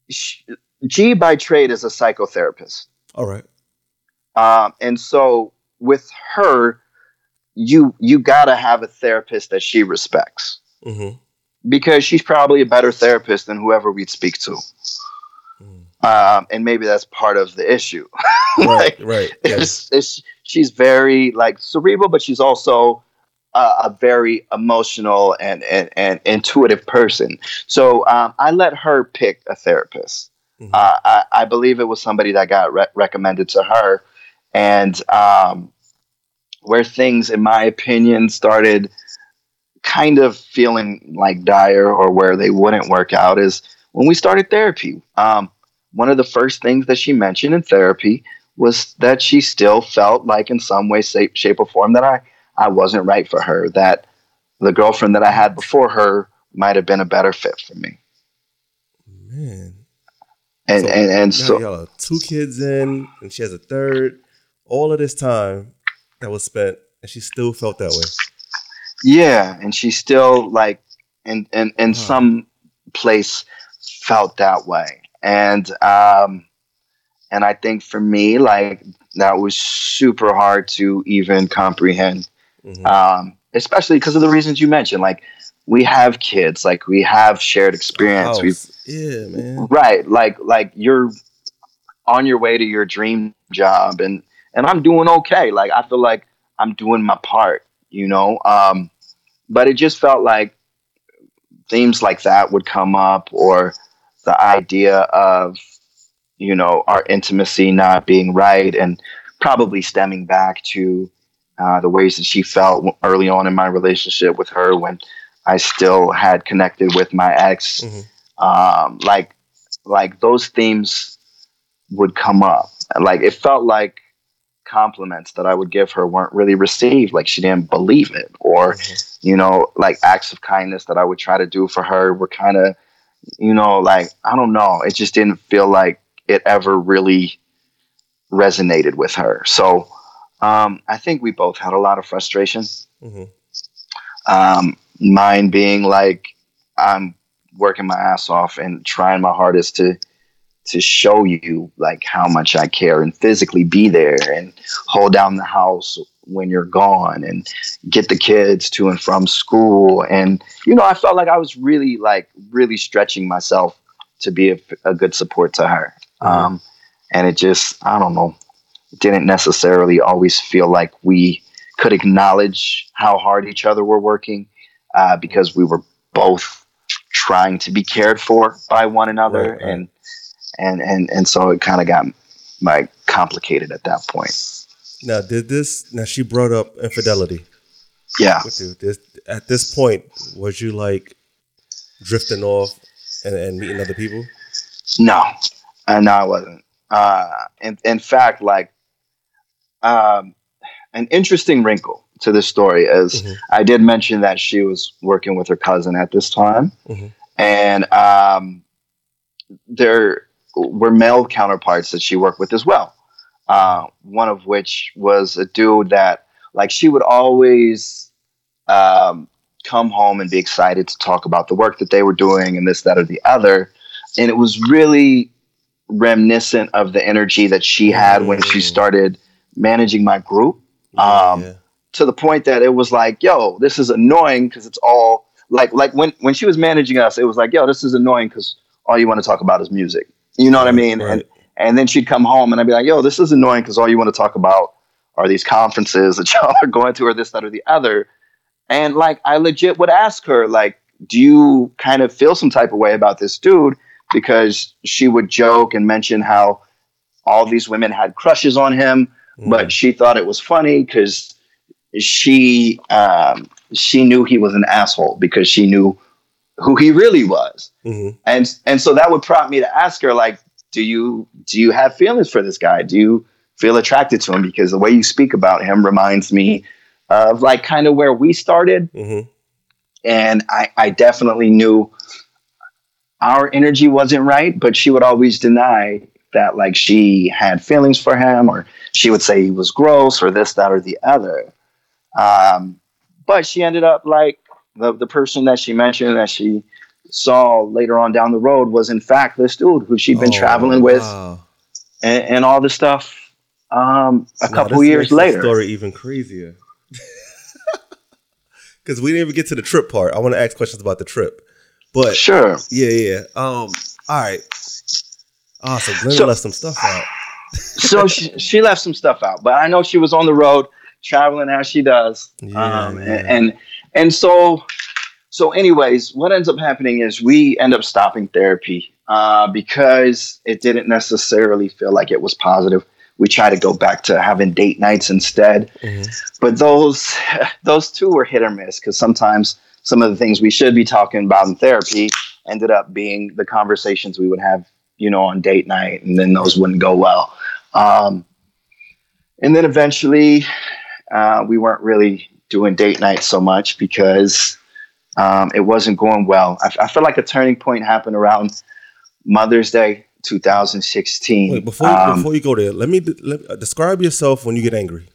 sh- G by trade is a psychotherapist. all right? Um, and so with her, you you gotta have a therapist that she respects Mm-hmm. because she's probably a better therapist than whoever we'd speak to. Um, and maybe that's part of the issue. Right, right. Yeah. it's, it's, she's very like cerebral, but she's also uh, a very emotional and, and, and intuitive person. So um, I let her pick a therapist. Mhm. Uh, I, I believe it was somebody that got re- recommended to her, and um, where things, in my opinion, started kind of feeling like dire or where they wouldn't work out is when we started therapy. Um, one of the first things that she mentioned in therapy was that she still felt like in some way shape, shape or form that I, I wasn't right for her that the girlfriend that i had before her might have been a better fit for me Man, and So, and, and so y'all two kids in, and she has a third. All of this time that was spent, and she still felt that way. yeah and she still like in in, in Huh. some place felt that way and um and i think for me like that was super hard to even comprehend Mhm. um especially because of the reasons you mentioned. Like we have kids, like we have shared experience. we yeah, man. Right, like like you're on your way to your dream job, and and I'm doing okay. Like I feel like I'm doing my part, you know. Um, but it just felt like themes like that would come up, or the idea of you know our intimacy not being right, and probably stemming back to uh, the ways that she felt early on in my relationship with her when I still had connected with my ex. Mm-hmm. Um, like, like those themes would come up. Like it felt like compliments that I would give her weren't really received. Like she didn't believe it, or mm-hmm. you know, like acts of kindness that I would try to do for her were kind of, you know, like I don't know. It just didn't feel like it ever really resonated with her. So um, I think we both had a lot of frustration. Mm-hmm. Um, mine being like I'm working my ass off and trying my hardest to to show you like how much I care and physically be there and hold down the house when you're gone and get the kids to and from school and you know I felt like I was really like really stretching myself to be a, a good support to her mm-hmm. um, and it just I don't know didn't necessarily always feel like we could acknowledge how hard each other were working uh, because we were both trying to be cared for by one another, right, right. and and and and so it kind of got like complicated at that point. Now, did this? Now she brought up infidelity. Yeah. This, at this point, was you like drifting off and, and meeting other people? No, uh, no, I wasn't. Uh, in, in fact, like um, an interesting wrinkle to this story is mm-hmm. I did mention that she was working with her cousin at this time, mm-hmm. and um, there were male counterparts that she worked with as well. Uh, one of which was a dude that, like, she would always um, come home and be excited to talk about the work that they were doing and this, that, or the other. And it was really reminiscent of the energy that she had when she mm. started managing my group. Um, yeah to the point that it was like, yo, this is annoying because it's all like like when when she was managing us, it was like, yo, this is annoying because all you want to talk about is music. You know what I mean? Right. And and then she'd come home and I'd be like, yo, this is annoying because all you want to talk about are these conferences that y'all are going to or this, that, or the other. And like I legit would ask her, like, do you kind of feel some type of way about this dude? Because she would joke and mention how all these women had crushes on him, mm. but she thought it was funny because she um, she knew he was an asshole because she knew who he really was, mm-hmm. and and so that would prompt me to ask her like, do you do you have feelings for this guy? Do you feel attracted to him? Because the way you speak about him reminds me of like kind of where we started, mm-hmm. and I I definitely knew our energy wasn't right, but she would always deny that like she had feelings for him or she would say he was gross or this that or the other um, but she ended up like the, the person that she mentioned that she saw later on down the road was in fact this dude who she'd been oh, traveling with and, and, all this stuff um, a now, couple years later. story even crazier. Because we didn't even get to the trip part. I want to ask questions about the trip. But sure. Yeah, yeah. Um, all right. Awesome. Glenn so, left some stuff out. so she, she left some stuff out, but I know she was on the road traveling as she does. Yeah, um, and, and and so so anyways, what ends up happening is we end up stopping therapy uh, because it didn't necessarily feel like it was positive. We try to go back to having date nights instead, mm-hmm. but those those two were hit or miss because sometimes some of the things we should be talking about in therapy ended up being the conversations we would have, you know, on date night, and then those wouldn't go well. Um, and then eventually, uh, we weren't really doing date night so much because um, it wasn't going well. I, I feel like a turning point happened around Mother's Day 2016. Wait, before you, um, before you go there, let me let, uh, describe yourself when you get angry.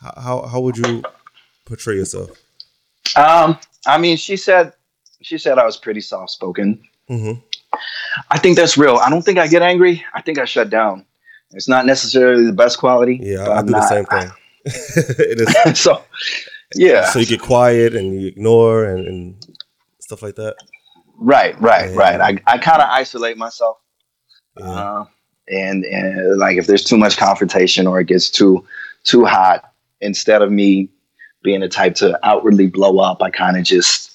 How, how, how would you portray yourself? Um, I mean, she said she said I was pretty soft spoken. Mm-hmm. I think that's real. I don't think I get angry. I think I shut down. It's not necessarily the best quality. Yeah, I do not, the same thing. so Yeah. So you get quiet and you ignore and, and stuff like that. Right, right, Yeah. right. I, I kind of isolate myself. Yeah. Uh, and, and like if there's too much confrontation or it gets too too hot, instead of me being the type to outwardly blow up, I kind of just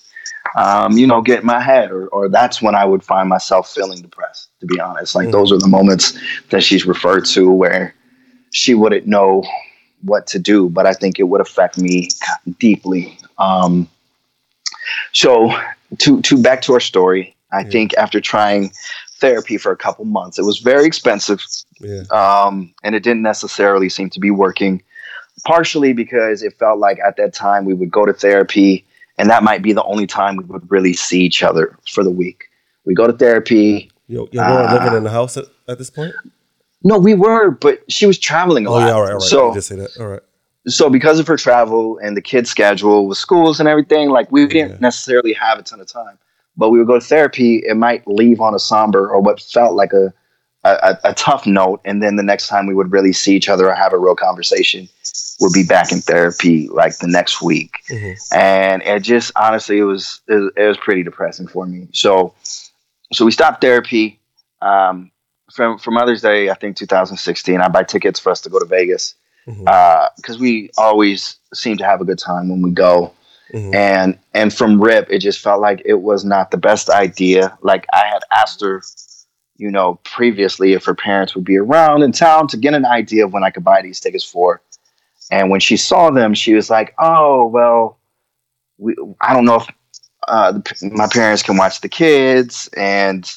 um, you know get in my head, or or that's when I would find myself feeling depressed. To be honest, like Mhm. those are the moments that she's referred to where she wouldn't know what to do, but I think it would affect me deeply. Um, so to to back to our story, I Yeah. think after trying therapy for a couple months, it was very expensive, yeah. um, and it didn't necessarily seem to be working. Partially because it felt like at that time we would go to therapy, and that might be the only time we would really see each other for the week. We go to therapy. You're, you weren't Ah. living in the house at, at this point? No, we were, but she was traveling a Oh, lot. Oh yeah, all right, all right. So did say that. All right. so because of her travel and the kids' schedule with schools and everything, like we didn't Yeah. necessarily have a ton of time. But we would go to therapy. It might leave on a somber or what felt like a, a a tough note, and then the next time we would really see each other or have a real conversation, we'd be back in therapy like the next week. hmm And it just honestly, it was it, it was pretty depressing for me. So so we stopped therapy. Um, from for Mother's Day, I think 2016, I buy tickets for us to go to Vegas because we always seem to have a good time when we go. hmm And and from Rip, it just felt like it was not the best idea. Like I had asked her, you know, previously if her parents would be around in town to get an idea of when I could buy these tickets for. And when she saw them, she was like, "Oh well, we, I don't know if uh, the, my parents can watch the kids, and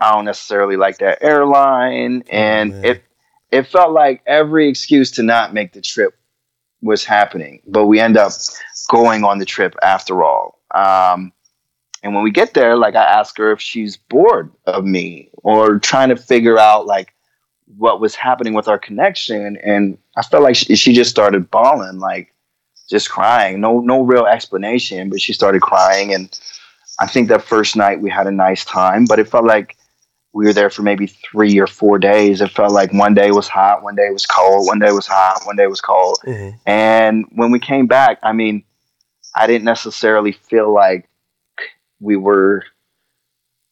I don't necessarily like that airline." And man. it it felt like every excuse to not make the trip was happening, but we end up going on the trip after all. Um, and when we get there, like I ask her if she's bored of me or trying to figure out like what was happening with our connection, and I felt like she, she just started bawling, like just crying. No, no real explanation, but she started crying, and I think that first night we had a nice time, but it felt like we were there for maybe three or four days. It felt like one day was hot, one day was cold, one day was hot, one day was cold. hmm And when we came back, I mean, I didn't necessarily feel like we were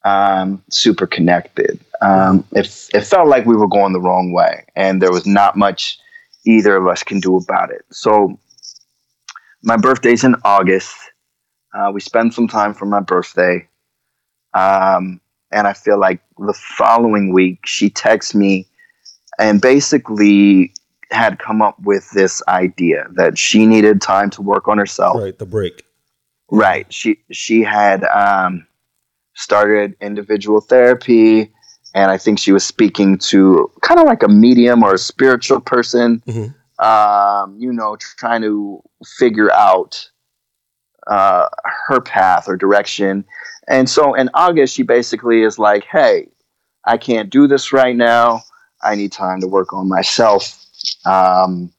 um, super connected. Um, it, it felt like we were going the wrong way, and there was not much either of us can do about it. So, my birthday's in August. Uh, we spend some time for my birthday. Um, and I feel like the following week, she texts me and basically had come up with this idea that she needed time to work on herself. Right. The break. Right. She she had um, started individual therapy, and I think she was speaking to kind of like a medium or a spiritual person. Mhm. Um, you know, trying to figure out uh, her path or direction. And so in August, she basically is like, "Hey, I can't do this right now. I need time to work on myself. Um,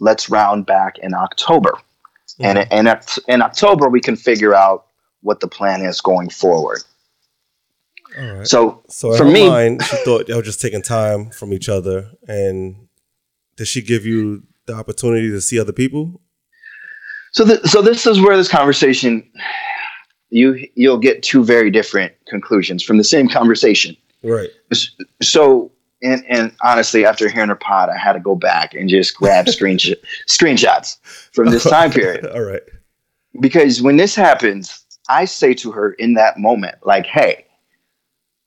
let's round back in October." and Mhm. and in, in October we can figure out what the plan is going forward. All right. So So for me- mind, she thought y'all were just taking time from each other. And did she give you the opportunity to see other people? So th- so this is where this conversation you you'll get two very different conclusions from the same conversation. Right. So and and honestly, after hearing her pod, I had to go back and just grab screenshot screenshots from this time period. All right. because when this happens, I say to her in that moment, like, hey,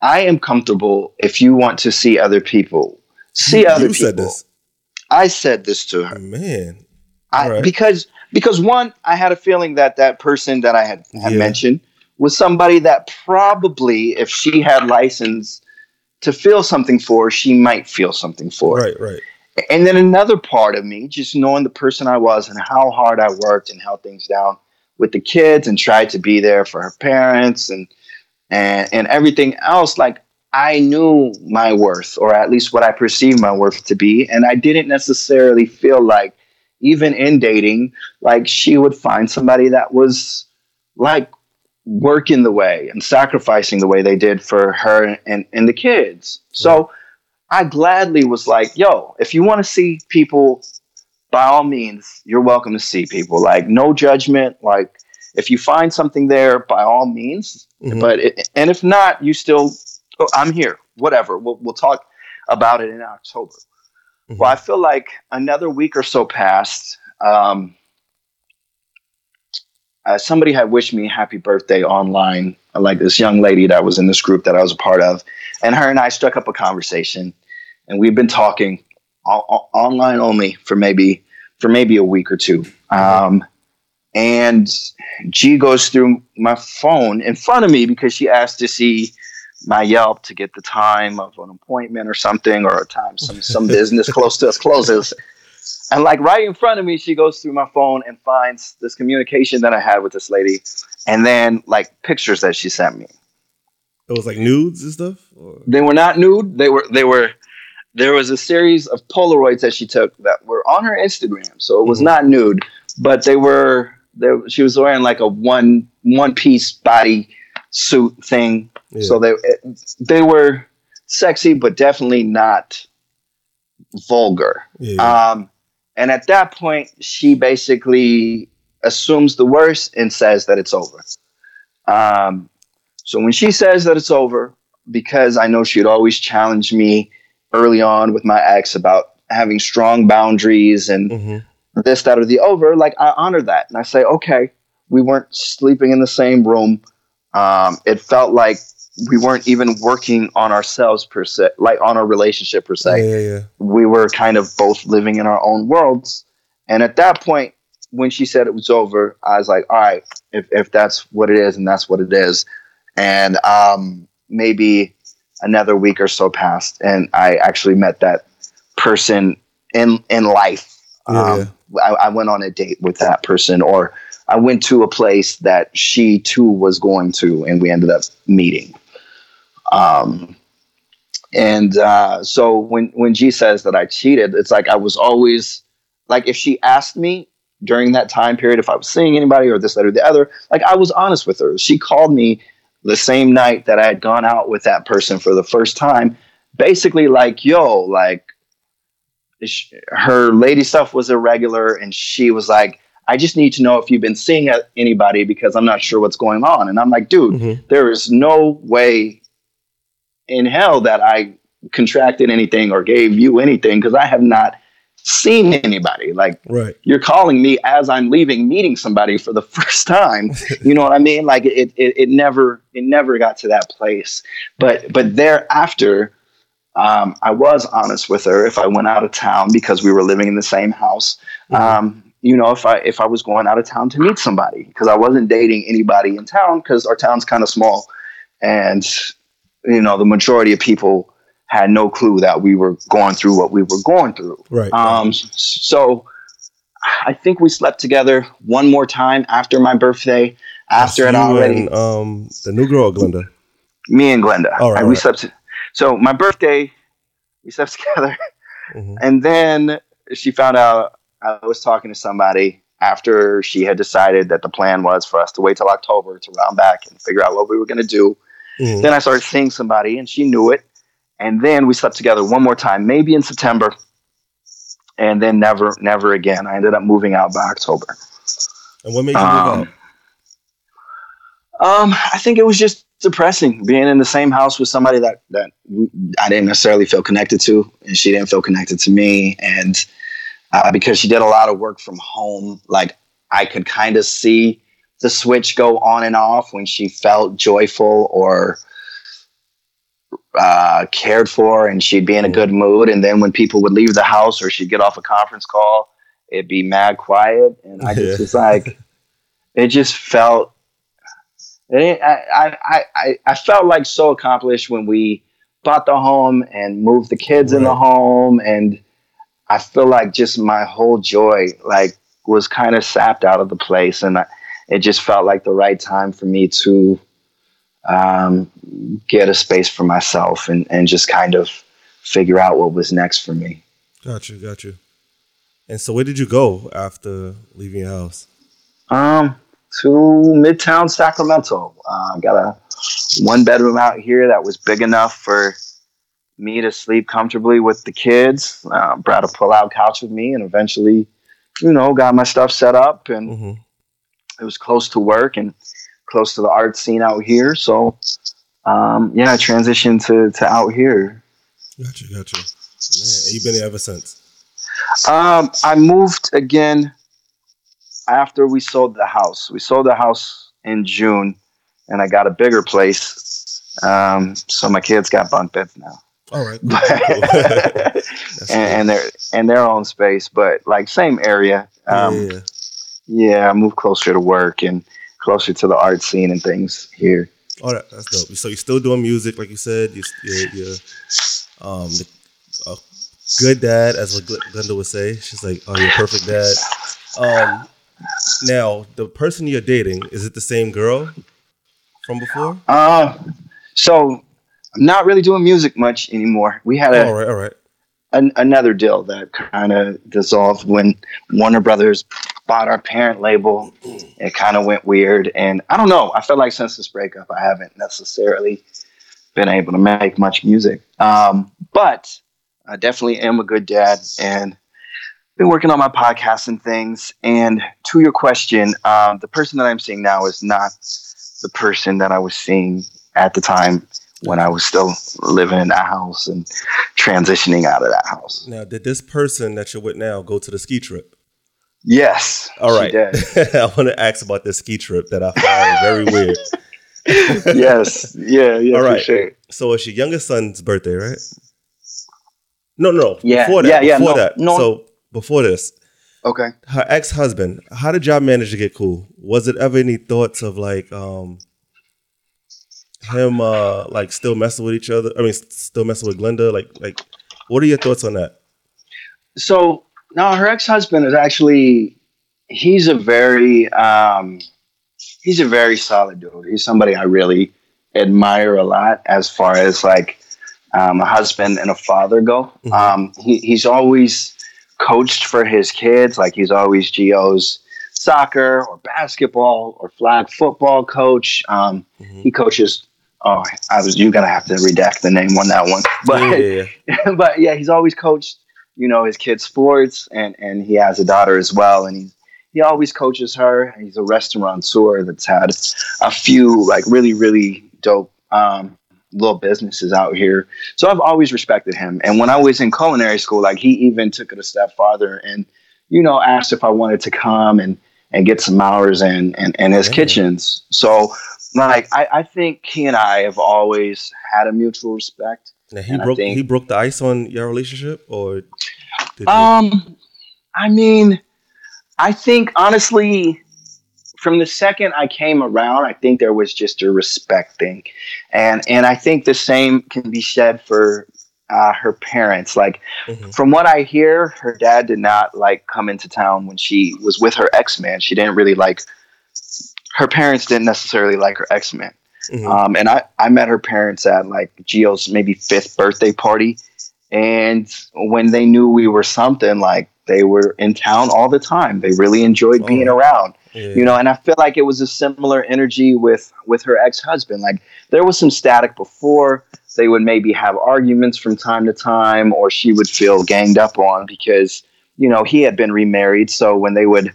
I am comfortable if you want to see other people. See you, other you people. said this. I said this to her. Man. I, Alright. because because one, I had a feeling that that person that I had, had Yeah. mentioned was somebody that probably, if she had license to feel something for, she might feel something for. Right, right. And then another part of me, just knowing the person I was and how hard I worked and held things down with the kids and tried to be there for her parents and and and everything else, like I knew my worth, or at least what I perceived my worth to be, and I didn't necessarily feel like, even in dating, like she would find somebody that was like working the way and sacrificing the way they did for her and, and the kids. So I gladly was like, yo, if you want to see people by all means, you're welcome to see people. Like no judgment. Like if you find something there, by all means. Mhm. But it, and if not, you still, oh, I'm here. Whatever. We'll we'll talk about it in October. Mhm. Well, I feel like another week or so passed. Um, uh, somebody had wished me happy birthday online, like this young lady that was in this group that I was a part of, and her and I struck up a conversation, and we've been talking o- online only for maybe for maybe a week or two. Um, and G goes through my phone in front of me because she asked to see my Yelp to get the time of an appointment or something, or a time some some business close to us closes. And like right in front of me, she goes through my phone and finds this communication that I had with this lady, and then like pictures that she sent me. It was like nudes and stuff. Or? They were not nude. They were they were. There was a series of Polaroids that she took that were on her Instagram, so it was Mhm. not nude, but they were. There, she was wearing like a one one piece body suit thing, Yeah. so they they were sexy, but definitely not vulgar. yeah. Um, and at that point, she basically assumes the worst and says that it's over. Um, so when she says that it's over, because I know she'd always challenge me early on with my ex about having strong boundaries and Mhm. this, that, or the over, like I honor that. And I say, okay, we weren't sleeping in the same room. Um, it felt like we weren't even working on ourselves per se, like on our relationship per se Yeah, yeah, yeah. we were kind of both living in our own worlds. And at that point, when she said it was over, I was like, all right, if, if that's what it is and that's what it is. And um, maybe another week or so passed, and I actually met that person in in life. Um, I, I went on a date with that person, or I went to a place that she too was going to, and we ended up meeting. Um, and uh, so when when G says that I cheated, it's like I was always like if she asked me during that time period if I was seeing anybody or this, that, or the other, like I was honest with her. She called me the same night that I had gone out with that person for the first time, basically like, yo, like her lady stuff was irregular, and she was like, I just need to know if you've been seeing anybody because I'm not sure what's going on. And I'm like, dude, Mhm. there is no way in hell that I contracted anything or gave you anything because I have not seen anybody. Like Right. you're calling me as I'm leaving, meeting somebody for the first time. You know what I mean? Like it, it, it never, it never got to that place. But, but thereafter, um, I was honest with her. If I went out of town because we were living in the same house, um, you know, if I if I was going out of town to meet somebody because I wasn't dating anybody in town because our town's kind of small, and you know the majority of people had no clue that we were going through what we were going through. Right. Um, so I think we slept together one more time after my birthday. After it already, and, um, the new girl, Glenda. me and Glenda. All right, all we right. slept. So my birthday, we slept together, Mhm. and then she found out I was talking to somebody after she had decided that the plan was for us to wait till October to round back and figure out what we were going to do. Mhm. Then I started seeing somebody, and she knew it. And then we slept together one more time, maybe in September, and then never, never again. I ended up moving out by October. And what made you Um, move out? Um, I think it was just depressing being in the same house with somebody that that I didn't necessarily feel connected to, and she didn't feel connected to me, and uh, because she did a lot of work from home, like I could kind of see the switch go on and off when she felt joyful or uh, cared for, and she'd be in a good mood, and then when people would leave the house or she'd get off a conference call, it'd be mad quiet, and I just was like, it just felt it, I, I, I- I, I felt like so accomplished when we bought the home and moved the kids in the home and I feel like just my whole joy like was kind of sapped out of the place and I, it just felt like the right time for me to um, get a space for myself and, and just kind of figure out what was next for me. Got you, got you. And so, where did you go after leaving your house? Um, to Midtown Sacramento. Uh, got a one bedroom out here that was big enough for me to sleep comfortably with the kids. Uh, brought a pull out couch with me, and eventually you know, got my stuff set up and hmm it was close to work and close to the art scene out here. So, um, yeah, I transitioned to, to out here. Gotcha, gotcha. Man, you've been there ever since. Um, I moved again after we sold the house. We sold the house in June and I got a bigger place. Um, so my kids got bunk beds now. All right. and, and their and their own space, but like same area. Um, yeah, yeah. I moved closer to work and closer to the art scene and things here. All right, that's dope. So you're still doing music, like you said. You, you're, you're um, a good dad, as what Gl- Glenda would say. She's like, "Oh, you're a perfect dad." Um, now, the person you're dating is it the same girl from before? Uh, so not really doing music much anymore. We had a, all right, all right. an, another deal that kind of dissolved when Warner Brothers bought our parent label. It kind of went weird, and I don't know. I feel like since this breakup, I haven't necessarily been able to make much music. Um, but I definitely am a good dad, and been working on my podcast and things. And to your question, um, the person that I'm seeing now is not the person that I was seeing at the time when I was still living in that house and transitioning out of that house. Now, did this person that you're with now go to the ski trip? Yes. All right. she did. I want to ask about this ski trip that I found very weird. yes. Yeah. Yeah. All for sure. So it's your youngest son's birthday, right? No, no. Yeah, Before that. yeah, yeah, Before no, that. no. So before this, Okay. her ex-husband, how did y'all manage to get cool? Was it ever any thoughts of like um him uh like still messing with each other? I mean, still messing with Glenda? Like like what are your thoughts on that? So now her ex-husband is actually he's a very um he's a very solid dude. He's somebody I really admire a lot as far as like um, a husband and a father go. Mhm. Um, he, he's always coached for his kids. Like he's always Geo's soccer or basketball or flag football coach. Um, Mhm. He coaches. Oh, I was you're gonna have to redact the name on that one, but yeah, but yeah, he's always coached, you know, his kids' sports, and and he has a daughter as well, and he he always coaches her. He's a restaurateur that's had a few like really really dope um, little businesses out here. So I've always respected him, and when I was in culinary school, like he even took it a step farther, and you know, asked if I wanted to come and and get some hours in in, in his Yeah. kitchens. So like I, I think he and I have always had a mutual respect. Now he broke think- he broke the ice on your relationship or? Um, I mean, I think honestly, from the second I came around, I think there was just a respect thing, and and I think the same can be said for uh, her parents. Like Mhm. from what I hear, her dad did not like come into town when she was with her ex man. She didn't really like. Her parents didn't necessarily like her ex man. Mhm. Um, and I, I met her parents at like Gio's maybe fifth birthday party. And when they knew we were something, like they were in town all the time. They really enjoyed Oh. being around, yeah. you know. And I feel like it was a similar energy with with her ex husband. Like there was some static before. They would maybe have arguments from time to time, or she would feel ganged up on because you know he had been remarried. So when they would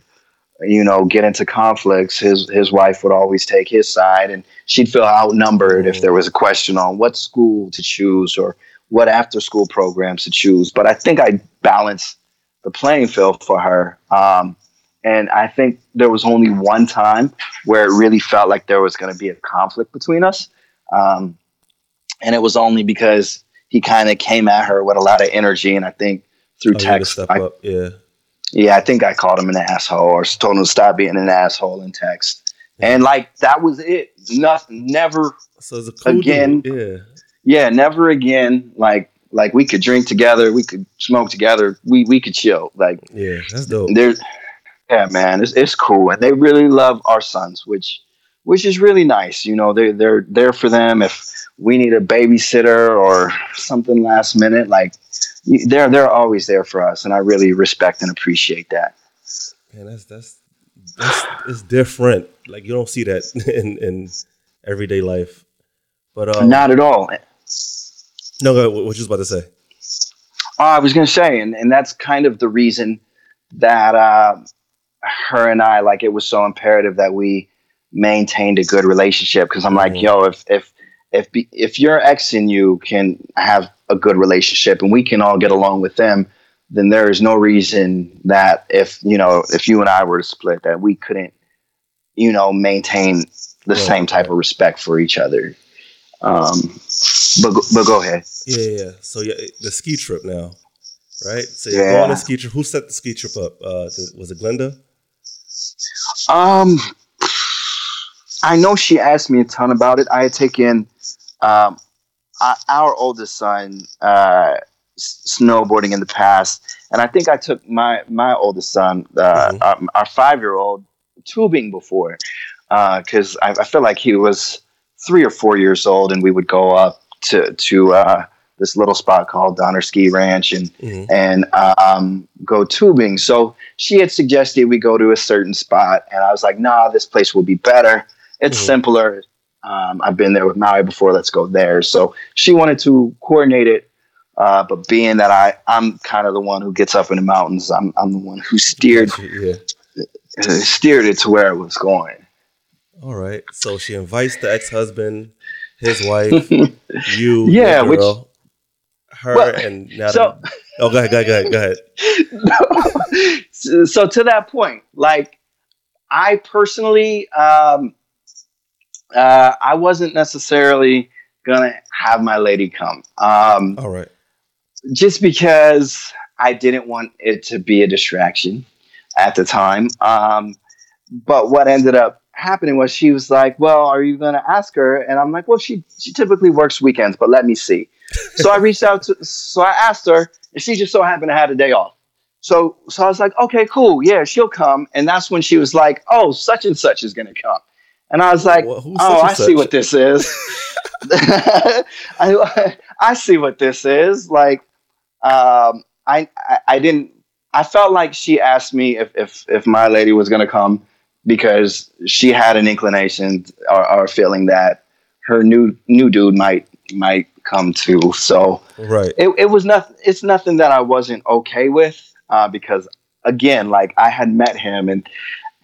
you know get into conflicts his his wife would always take his side and she'd feel outnumbered if there was a question on what school to choose or what after school programs to choose but i think i balanced the playing field for her um, and i think there was only one time where it really felt like there was going to be a conflict between us um, and it was only because he kind of came at her with a lot of energy and i think through Oh, you had to text I, up. Yeah. Yeah, I think I called him an asshole or told him to stop being an asshole in text. And like that was it. Nothing. Never. So cool Again. dude. Yeah. Yeah, never again. Like like we could drink together. We could smoke together. We we could chill. Like Yeah. That's dope. there's. Yeah, man, it's it's cool, and they really love our sons, which which is really nice. You know, they they're there for them if we need a babysitter or something last minute. Like they're they're always there for us, and I really respect and appreciate that. Man, that's that's that's it's different. Like you don't see that in in everyday life. But um, Not at all. no, go what you was about to say? Oh, I was going to say, and, and that's kind of the reason that um, her and I like it was so imperative that we maintained a good relationship because I'm like, Mhm. yo, if if if be, if your ex and you can have a good relationship and we can all get along with them, then there is no reason that if you know if you and I were to split that we couldn't, you know, maintain the Right. same type of respect for each other. Um, but go- but go ahead. Yeah, yeah. yeah. So yeah, the ski trip now, right? So you're Yeah. going on a ski trip. Who set the ski trip up? Uh, was it Glenda? Um, I know she asked me a ton about it. I had taken um, our oldest son uh, snowboarding in the past, and I think I took my my oldest son, uh, Mhm. our, our five year old, tubing before, because I, I feel like he was three or four years old, and we would go up to to uh, this little spot called Donner Ski Ranch, and Mhm. and um, go tubing. So she had suggested we go to a certain spot, and I was like, "Nah, this place will be better. It's Mhm. simpler. Um, I've been there with Maui before. Let's go there." So she wanted to coordinate it, uh, but being that I I'm kind of the one who gets up in the mountains, I'm I'm the one who steered Yeah. steered it to where it was going. All right. So she invites the ex-husband, his wife, you, Yeah, which- her, Well, and now. so- the- oh, go ahead, go ahead, go ahead, ahead. so, so to that point, like I personally, um, uh, I wasn't necessarily gonna have my lady come, um, All right. just because I didn't want it to be a distraction at the time. Um, but what ended up happening was she was like, "Well, are you gonna ask her?" And I'm like, "Well, she she typically works weekends, but let me see." so I reached out to, so I asked her, and she just so happened to have a day off. So, so I was like, okay, cool, yeah, she'll come. And that's when she was like, oh, such and such is gonna come. And I was like, Well, oh, such I see what this is. I, I see what this is. Like, um, I, I, I didn't. I felt like she asked me if if if my lady was gonna come because she had an inclination or, or a feeling that her new new dude might might come too. So Right. it, it was nothing it's nothing that i wasn't okay with uh, because again like i had met him and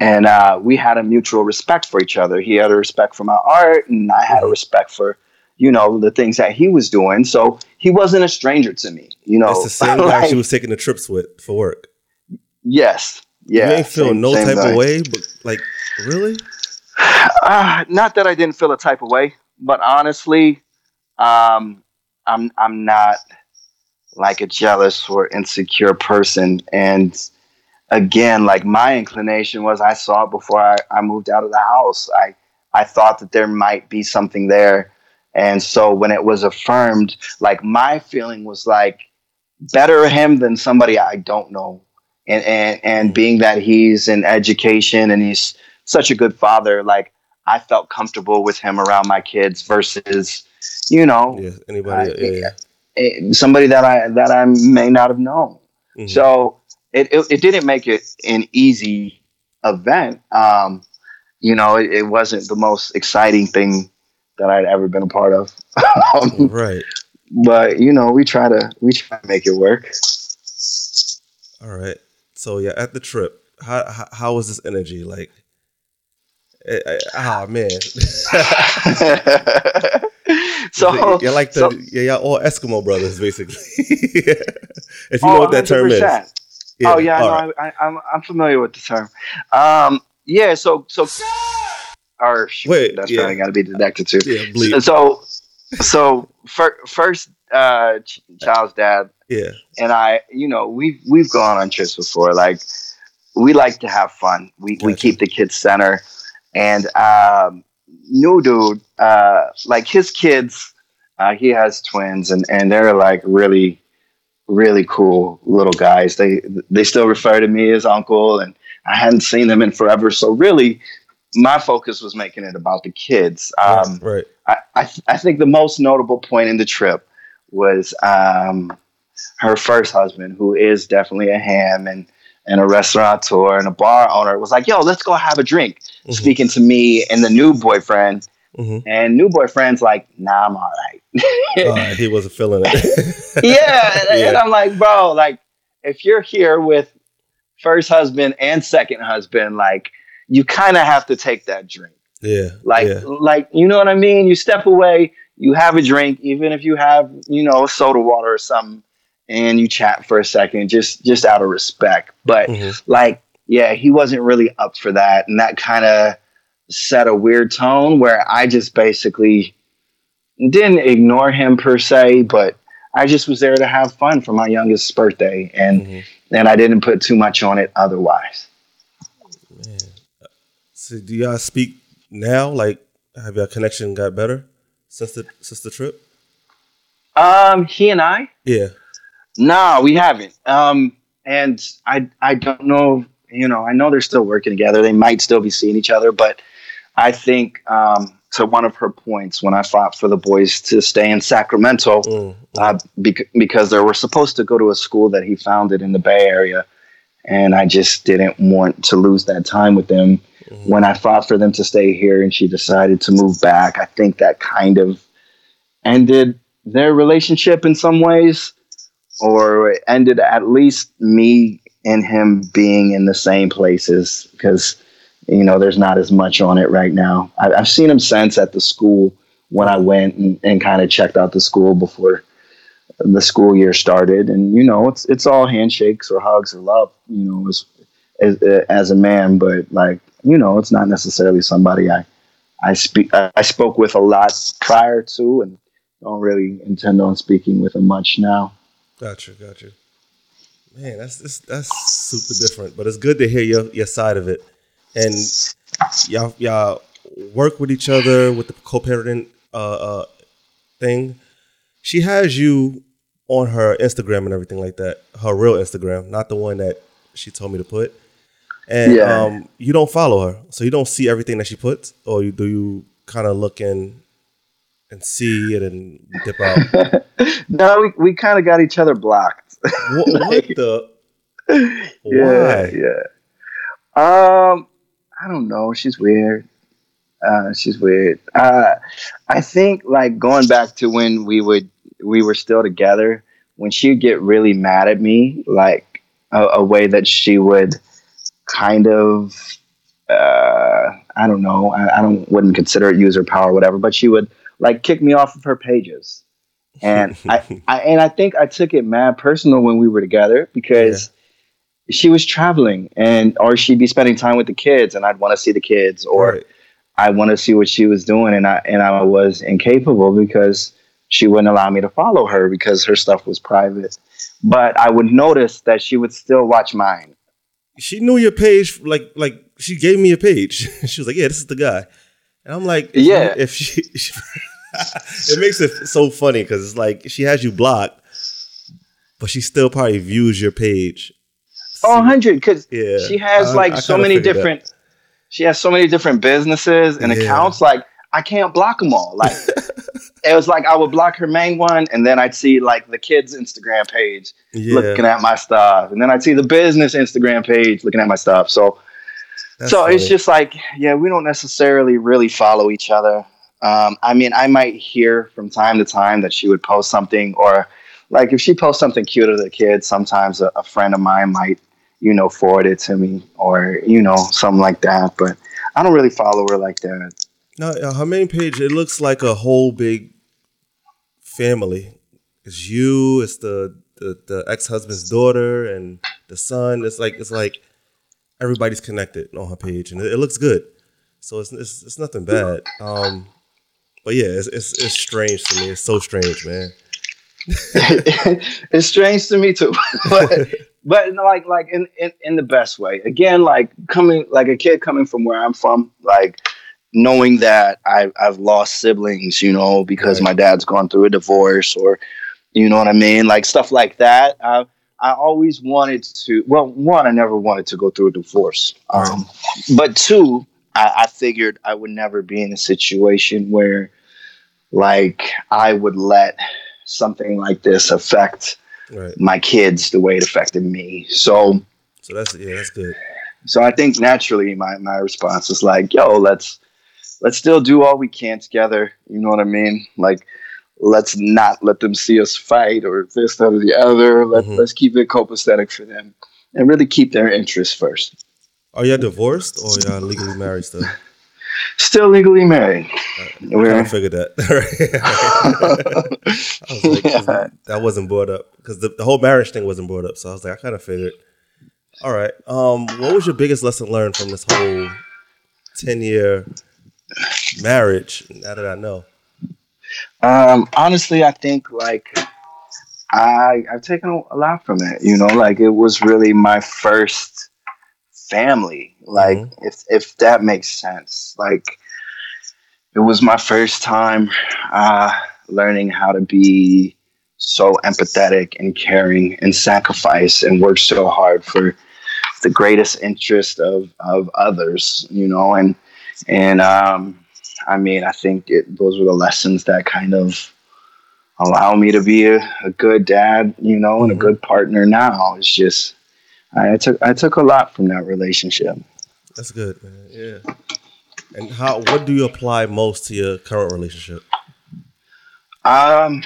and uh, we had a mutual respect for each other he had a respect for my art and i had a Mhm. respect for you know the things that he was doing so he wasn't a stranger to me you know It's the same guy she was taking the trips with for work. yes yeah you ain't feel same- no same type guy. of way, but like, really? Uh, not that I didn't feel a type of way, but honestly, um, I'm I'm not like a jealous or insecure person. And again, like my inclination was I saw it before I, I moved out of the house. I I thought that there might be something there. And so when it was affirmed, like my feeling was like better him than somebody I don't know. And and and being that he's in education and he's such a good father, like I felt comfortable with him around my kids versus, you know, Yeah. Anybody? Yeah, yeah. eh, somebody that I that I may not have known. Mhm. So it, it it didn't make it an easy event. Um, you know, it, it wasn't the most exciting thing that I'd ever been a part of. um, right. but you know, we try to we try to make it work. All right. So yeah, at the trip, how how, how was this energy like? eh, eh, Ah man. so you're like the so- yeah, y'all all Eskimo brothers basically. if you know Oh, what that term is. 100%. oh yeah, I know. I, I, I'm I'm familiar with the term. Um, yeah. So so. Or shoot, Wait, that's yeah. probably got to be deducted too. Yeah, bleep. So so fir- first, uh, Ch- Child's dad Yeah. and I, you know, we've we've gone on trips before. Like we like to have fun. We we keep the kids center, and um, new dude, uh, like his kids, uh, he has twins, and and they're like really, really cool little guys. They they still refer to me as uncle, and I hadn't seen them in forever. So really, my focus was making it about the kids. Um, right. I, I, th- I think the most notable point in the trip was um, her first husband, who is definitely a ham and, and a restaurateur and a bar owner, was like, yo, let's go have a drink. Mhm. Speaking to me and the new boyfriend. Mhm. And new boyfriend's like, nah, I'm all right. Uh, he wasn't feeling it. yeah. And, Yeah. and I'm like, bro, like, if you're here with first husband and second husband, like you kind of have to take that drink. Yeah. Like, yeah. like you know what I mean? You step away, you have a drink, even if you have, you know, soda water or something, and you chat for a second, just just out of respect. But Mhm. like, yeah, he wasn't really up for that, and that kind of set a weird tone where I just basically didn't ignore him per se, but I just was there to have fun for my youngest birthday, and Mhm. and I didn't put too much on it otherwise. Man. So do y'all speak now? Like, have your connection got better since the since the trip? Um, he and I, Yeah. no, we haven't. Um, and I I don't know. You know, I know they're still working together. They might still be seeing each other, but I think um, to one of her points when I fought for the boys to stay in Sacramento. Mm, uh, bec- because they were supposed to go to a school that he founded in the Bay Area, and I just didn't want to lose that time with them. Mhm. When I fought for them to stay here, and she decided to move back, I think that kind of ended their relationship in some ways, or it ended at least me and him being in the same places because you know there's not as much on it right now. I, I've seen him since at the school when I went and, and kind of checked out the school before the school year started and you know it's it's all handshakes or hugs or love you know as as, as a man but like you know it's not necessarily somebody i i speak i spoke with a lot prior to and don't really intend on speaking with him much now Gotcha, gotcha. Man, that's that's, that's super different, but it's good to hear your, your side of it. And y'all y'all work with each other with the co-parenting uh, uh, thing. She has you on her Instagram and everything like that. Her real Instagram, not the one that she told me to put. And Yeah. um, you don't follow her, so you don't see everything that she puts, or you, do you kind of look in and see it and dip out? no we, we kind of got each other blocked what, what the? yeah yeah um i don't know. She's weird. Uh she's weird. Uh i think like going back to when we would we were still together when she'd get really mad at me like a, a way that she would kind of uh i don't know. I, I don't wouldn't consider it user power or whatever but she would like kick me off of her pages. And I, I and I think I took it mad personal when we were together because she was traveling and or she'd be spending time with the kids and I'd want to see the kids or Right. I want to see what she was doing and I and I was incapable because she wouldn't allow me to follow her because her stuff was private. But I would notice that she would still watch mine. she knew your page like like she gave me a page. she was like, "Yeah, this is the guy," and I'm like, Yeah. If she, it makes it so funny because it's like she has you blocked, but she still probably views your page. Oh, 100 because Yeah, she has I- like I so many different she has so many different businesses and Yeah. accounts like i can't block them all like it was like i would block her main one and then i'd see like the kids instagram page Yeah, looking at my stuff and then i'd see the business instagram page looking at my stuff so that's so it's just like yeah we don't necessarily really follow each other um, i mean i might hear from time to time that she would post something or like if she posts something cute to the kids sometimes a, a friend of mine might you know forward it to me or you know something like that but i don't really follow her like that no uh, her main page. It looks like a whole big family. It's you. It's the the, the ex husband's daughter and the son. It's like it's like everybody's connected on her page, and it, it looks good. So it's, it's it's nothing bad. Um, but yeah, it's, it's it's strange to me. It's so strange, man. it's strange to me too. But but like like in, in in the best way. Again like coming like a kid coming from where i'm from like knowing that I, i've lost siblings you know because Right. my dad's gone through a divorce or you know what i mean? Like stuff like that. I i always wanted to well one i never wanted to go through a divorce. Um but two I, I figured i would never be in a situation where like i would let something like this affect Right. my kids the way it affected me. So So that's yeah, that's good. so I think naturally my, my response is like, yo, let's let's still do all we can together. You know what I mean? Like let's not let them see us fight or this, that, or the other. Let, Mhm. Let's keep it copacetic for them. and really keep their interests first. Are you divorced or y'all legally married still? Still legally married. I We're, figured that. I was like, Yeah. that wasn't brought up because the, the whole marriage thing wasn't brought up. So I was like, I kind of figured. All right. Um, what was your biggest lesson learned from this whole ten year marriage? Now that I know. Um, honestly, I think like I I've taken a lot from it. You know, like it was really my first family. Like Mhm. if if that makes sense. Like it was my first time uh, learning how to be so empathetic and caring and sacrifice and work so hard for the greatest interest of of others. You know, and and um, I mean, I think it, those were the lessons that kind of allow me to be a, a good dad, you know, and a Mhm. good partner now. It's just I, I took I took a lot from that relationship. That's good, man. Yeah. And how? What do you apply most to your current relationship? Um,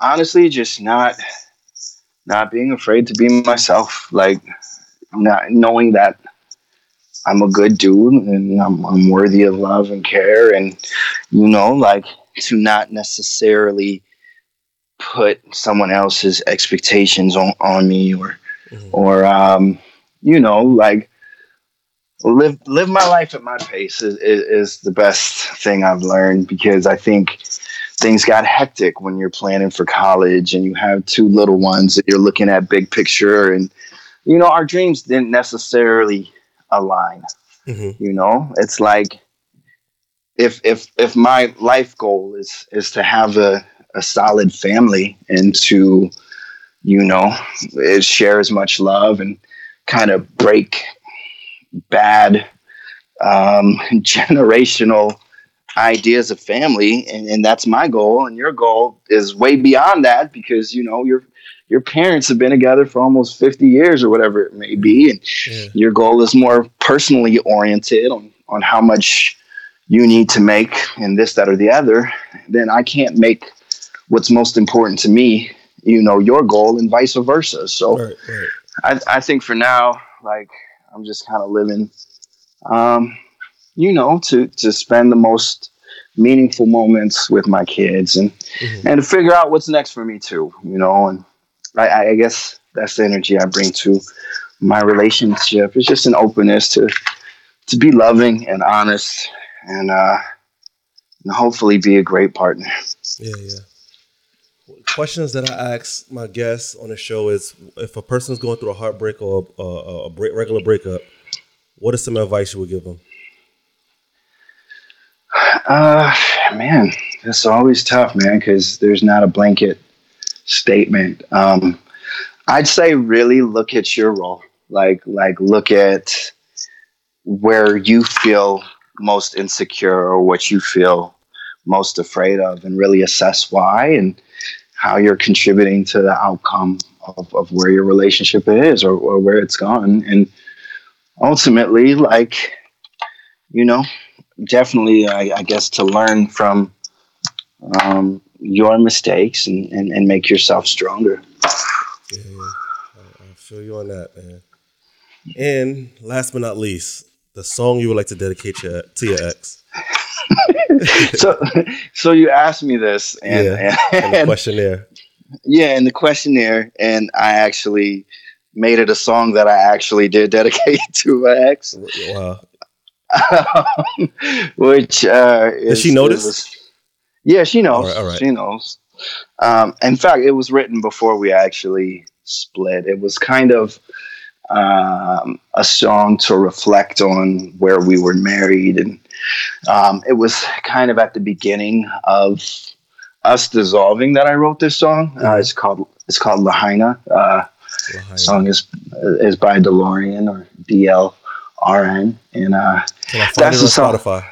honestly, just not not being afraid to be myself. Like not knowing that I'm a good dude and I'm, I'm worthy of love and care, and you know, like to not necessarily put someone else's expectations on, on me or Mhm. or um, you know, like live live my life at my pace is, is, is the best thing I've learned because I think things got hectic when you're planning for college and you have two little ones and you're looking at big picture and you know our dreams didn't necessarily align Mhm. you know it's like if if if my life goal is is to have a, a solid family and to you know eh, share as much love and kind of break bad um, generational ideas of family and, and that's my goal and your goal is way beyond that because you know your your parents have been together for almost 50 years or whatever it may be and Yeah. your goal is more personally oriented on on how much you need to make and this that or the other then i can't make what's most important to me you know your goal and vice versa so Right. Right. I, I think for now, like I'm just kind of living, um, you know, to to spend the most meaningful moments with my kids and Mhm. and to figure out what's next for me too, you know. And I, I guess that's the energy I bring to my relationship. It's just an openness to to be loving and honest and uh, and hopefully be a great partner. Yeah, yeah. Questions that I ask my guests on the show is: if a person's going through a heartbreak or a, a, a break, regular breakup, what is some advice you would give them? Uh, man, it's always tough, man, because there's not a blanket statement. Um, I'd say really look at your role. Like, like look at where you feel most insecure or what you feel most afraid of, and really assess why and how you're contributing to the outcome of, of where your relationship is or, or where it's gone. And ultimately, like, you know, definitely, I, I guess, to learn from um, your mistakes and, and, and make yourself stronger. Yeah. I, I feel you on that, man. And last but not least, the song you would like to dedicate your, to your ex. so, so you asked me this, and, Yeah, and, And the questionnaire. yeah, in the questionnaire, and I actually made it a song that I actually did dedicate to my ex, Wow. which uh, is, she notice? is- yeah, she knows. All right, all right. She knows. Um, in fact, it was written before we actually split. It was kind of um, a song to reflect on where we were married, and um, it was kind of at the beginning of us dissolving that I wrote this song. Uh, Mhm. it's called it's called Lahaina. Uh, Lahaina. song is is by DeLorean or DLRN, and uh, Can I find That's it the on song. Spotify?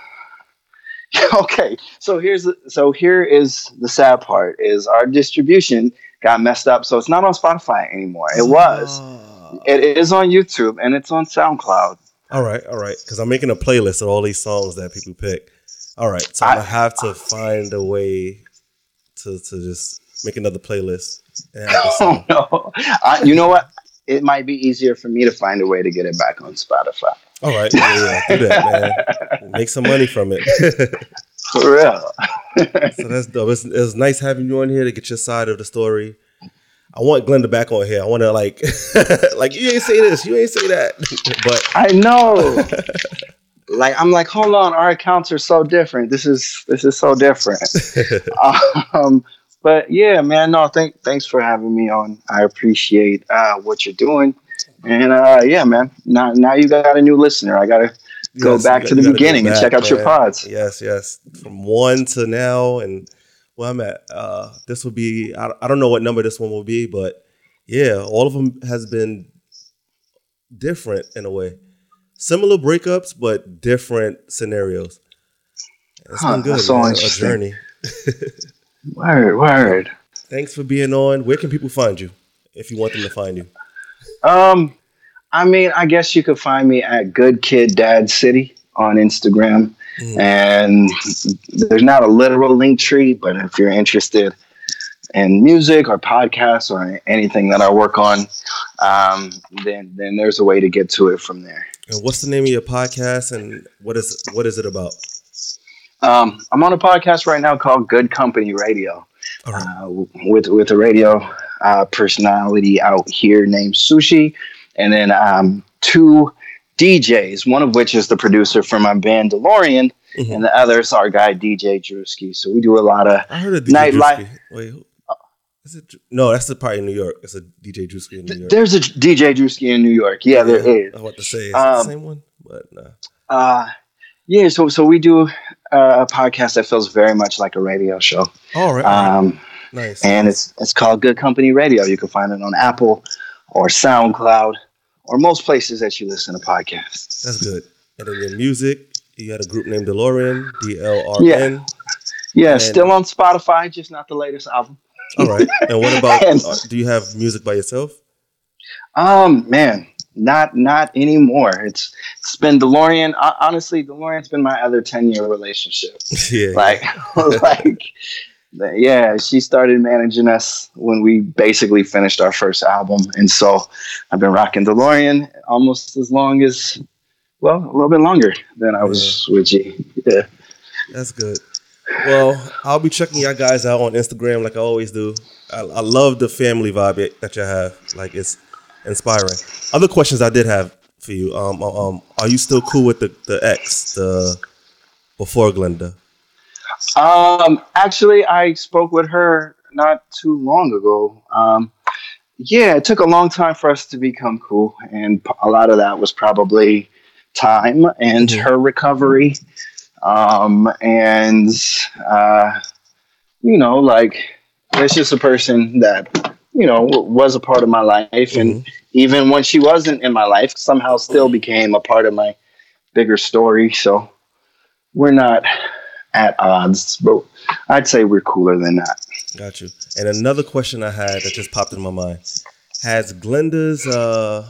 okay so here's the, so here is the sad part is our distribution got messed up so it's not on spotify anymore it was Ah. It is on youtube and it's on soundcloud All right, all right. Because I'm making a playlist of all these songs that people pick. All right, so I- gonna have to find a way to to just make another playlist. And have oh no I, you know what it might be easier for me to find a way to get it back on Spotify. All right, yeah, yeah, do that, man. Make some money from it. For real. so that's dope. It's, it's nice having you on here to get your side of the story. I want Glenda back on here. I want to like, like you ain't say this, you ain't say that, but I know. like I'm like, hold on, our accounts are so different. This is this is so different. um, but yeah, man, no, thank thanks for having me on. I appreciate uh, what you're doing, and uh, yeah, man. Now now you got a new listener. I gotta go back you to the beginning and check out your pods. Yes, yes. From one to now, and where I'm at. Uh, this will be. I, I don't know what number this one will be, but yeah, all of them has been different in a way. Similar breakups, but different scenarios. It's Huh, been good. that's so man. A journey. Word, word. Thanks for being on. Where can people find you if you want them to find you? Um, I mean, I guess you could find me at Good Kid Dad City on Instagram. Mhm. And there's not a literal link tree, but if you're interested in music or podcasts or anything that I work on, um, then then there's a way to get to it from there. And what's the name of your podcast and what is what is it about? Um, I'm on a podcast right now called Good Company Radio. Right. uh, with with a radio uh, personality out here named Sushi, and then um, two DJs. One of which is the producer for my band DeLorean, Mhm. and the other is our guy DJ Drewski. So we do a lot of I heard of DJ Nightlife. Wait, is it? No, that's the part in New York. It's a DJ Drewski in New York. there's a DJ Drewski in New York. Yeah, there is. I was about to say, is it Um, the same one? But nah. Uh, yeah, so so we do uh, a podcast that feels very much like a radio show, All right. all right. um, nice. and it's it's called Good Company Radio. You can find it on Apple or SoundCloud or most places that you listen to podcasts. That's good. And then your music, you had a group named DeLorean, D L R N. Yeah, And- still on Spotify, just not the latest album. All right. And what about? And- uh, do you have music by yourself? Um, man, not not anymore. It's it's been DeLorean. Uh, honestly, DeLorean's been my other ten year relationship. yeah. Like, like, yeah, she started managing us when we basically finished our first album, and so I've been rocking DeLorean almost as long as, well, a little bit longer than I was with G. Yeah. That's good. Well, I'll be checking y'all guys out on Instagram like I always do. I, I love the family vibe that you have. Like it's inspiring. Other questions I did have for you. Um, um, are you still cool with the the ex, the before Glenda? Um, actually, I spoke with her not too long ago. Um, yeah, it took a long time for us to become cool, and a lot of that was probably time and her recovery. Um, and uh, you know, like it's just a person that you know was a part of my life, and even when she wasn't in my life, somehow still became a part of my bigger story. So we're not at odds, but I'd say we're cooler than that. Got you. And another question I had that just popped in my mind: Has Glenda's uh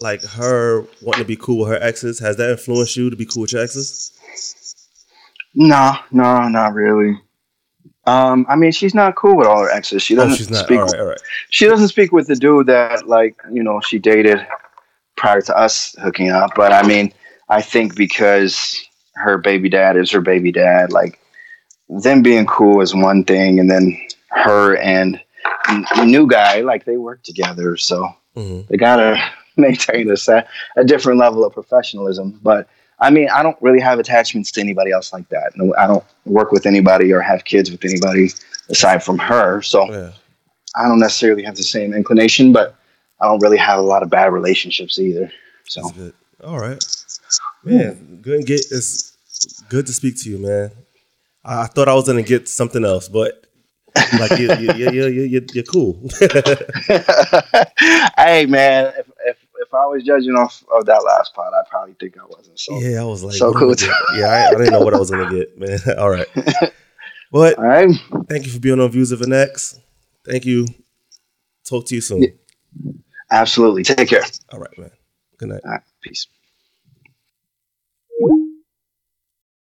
like her wanting to be cool with her exes has that influenced you to be cool with your exes? No, no, not really. Um, I mean, she's not cool with all her exes. She Oh, doesn't she's not. speak. All right, all right. She doesn't speak with the dude that like you know she dated prior to us hooking up. But I mean, I think because her baby dad is her baby dad, like them being cool is one thing, and then her and new guy like they work together, so hmm they gotta maintain a set, a different level of professionalism. But I mean, I don't really have attachments to anybody else like that. No, I don't work with anybody or have kids with anybody aside from her. So Yeah. I don't necessarily have the same inclination, but I don't really have a lot of bad relationships either. So All right, man. Good get. It's good to speak to you, man. I, I thought I was gonna get something else, but like you, you, you, you, you, you, you're cool. hey man, if, if if I was judging off of that last part, I probably think I wasn't. So yeah, I was like, So what am I cool. Yeah, I, I didn't know what I was gonna get, man. All right, but all right. thank you for being on Views of an X. Thank you. Talk to you soon. Yeah. Absolutely. Take care. All right, man. Good night. All right. Peace.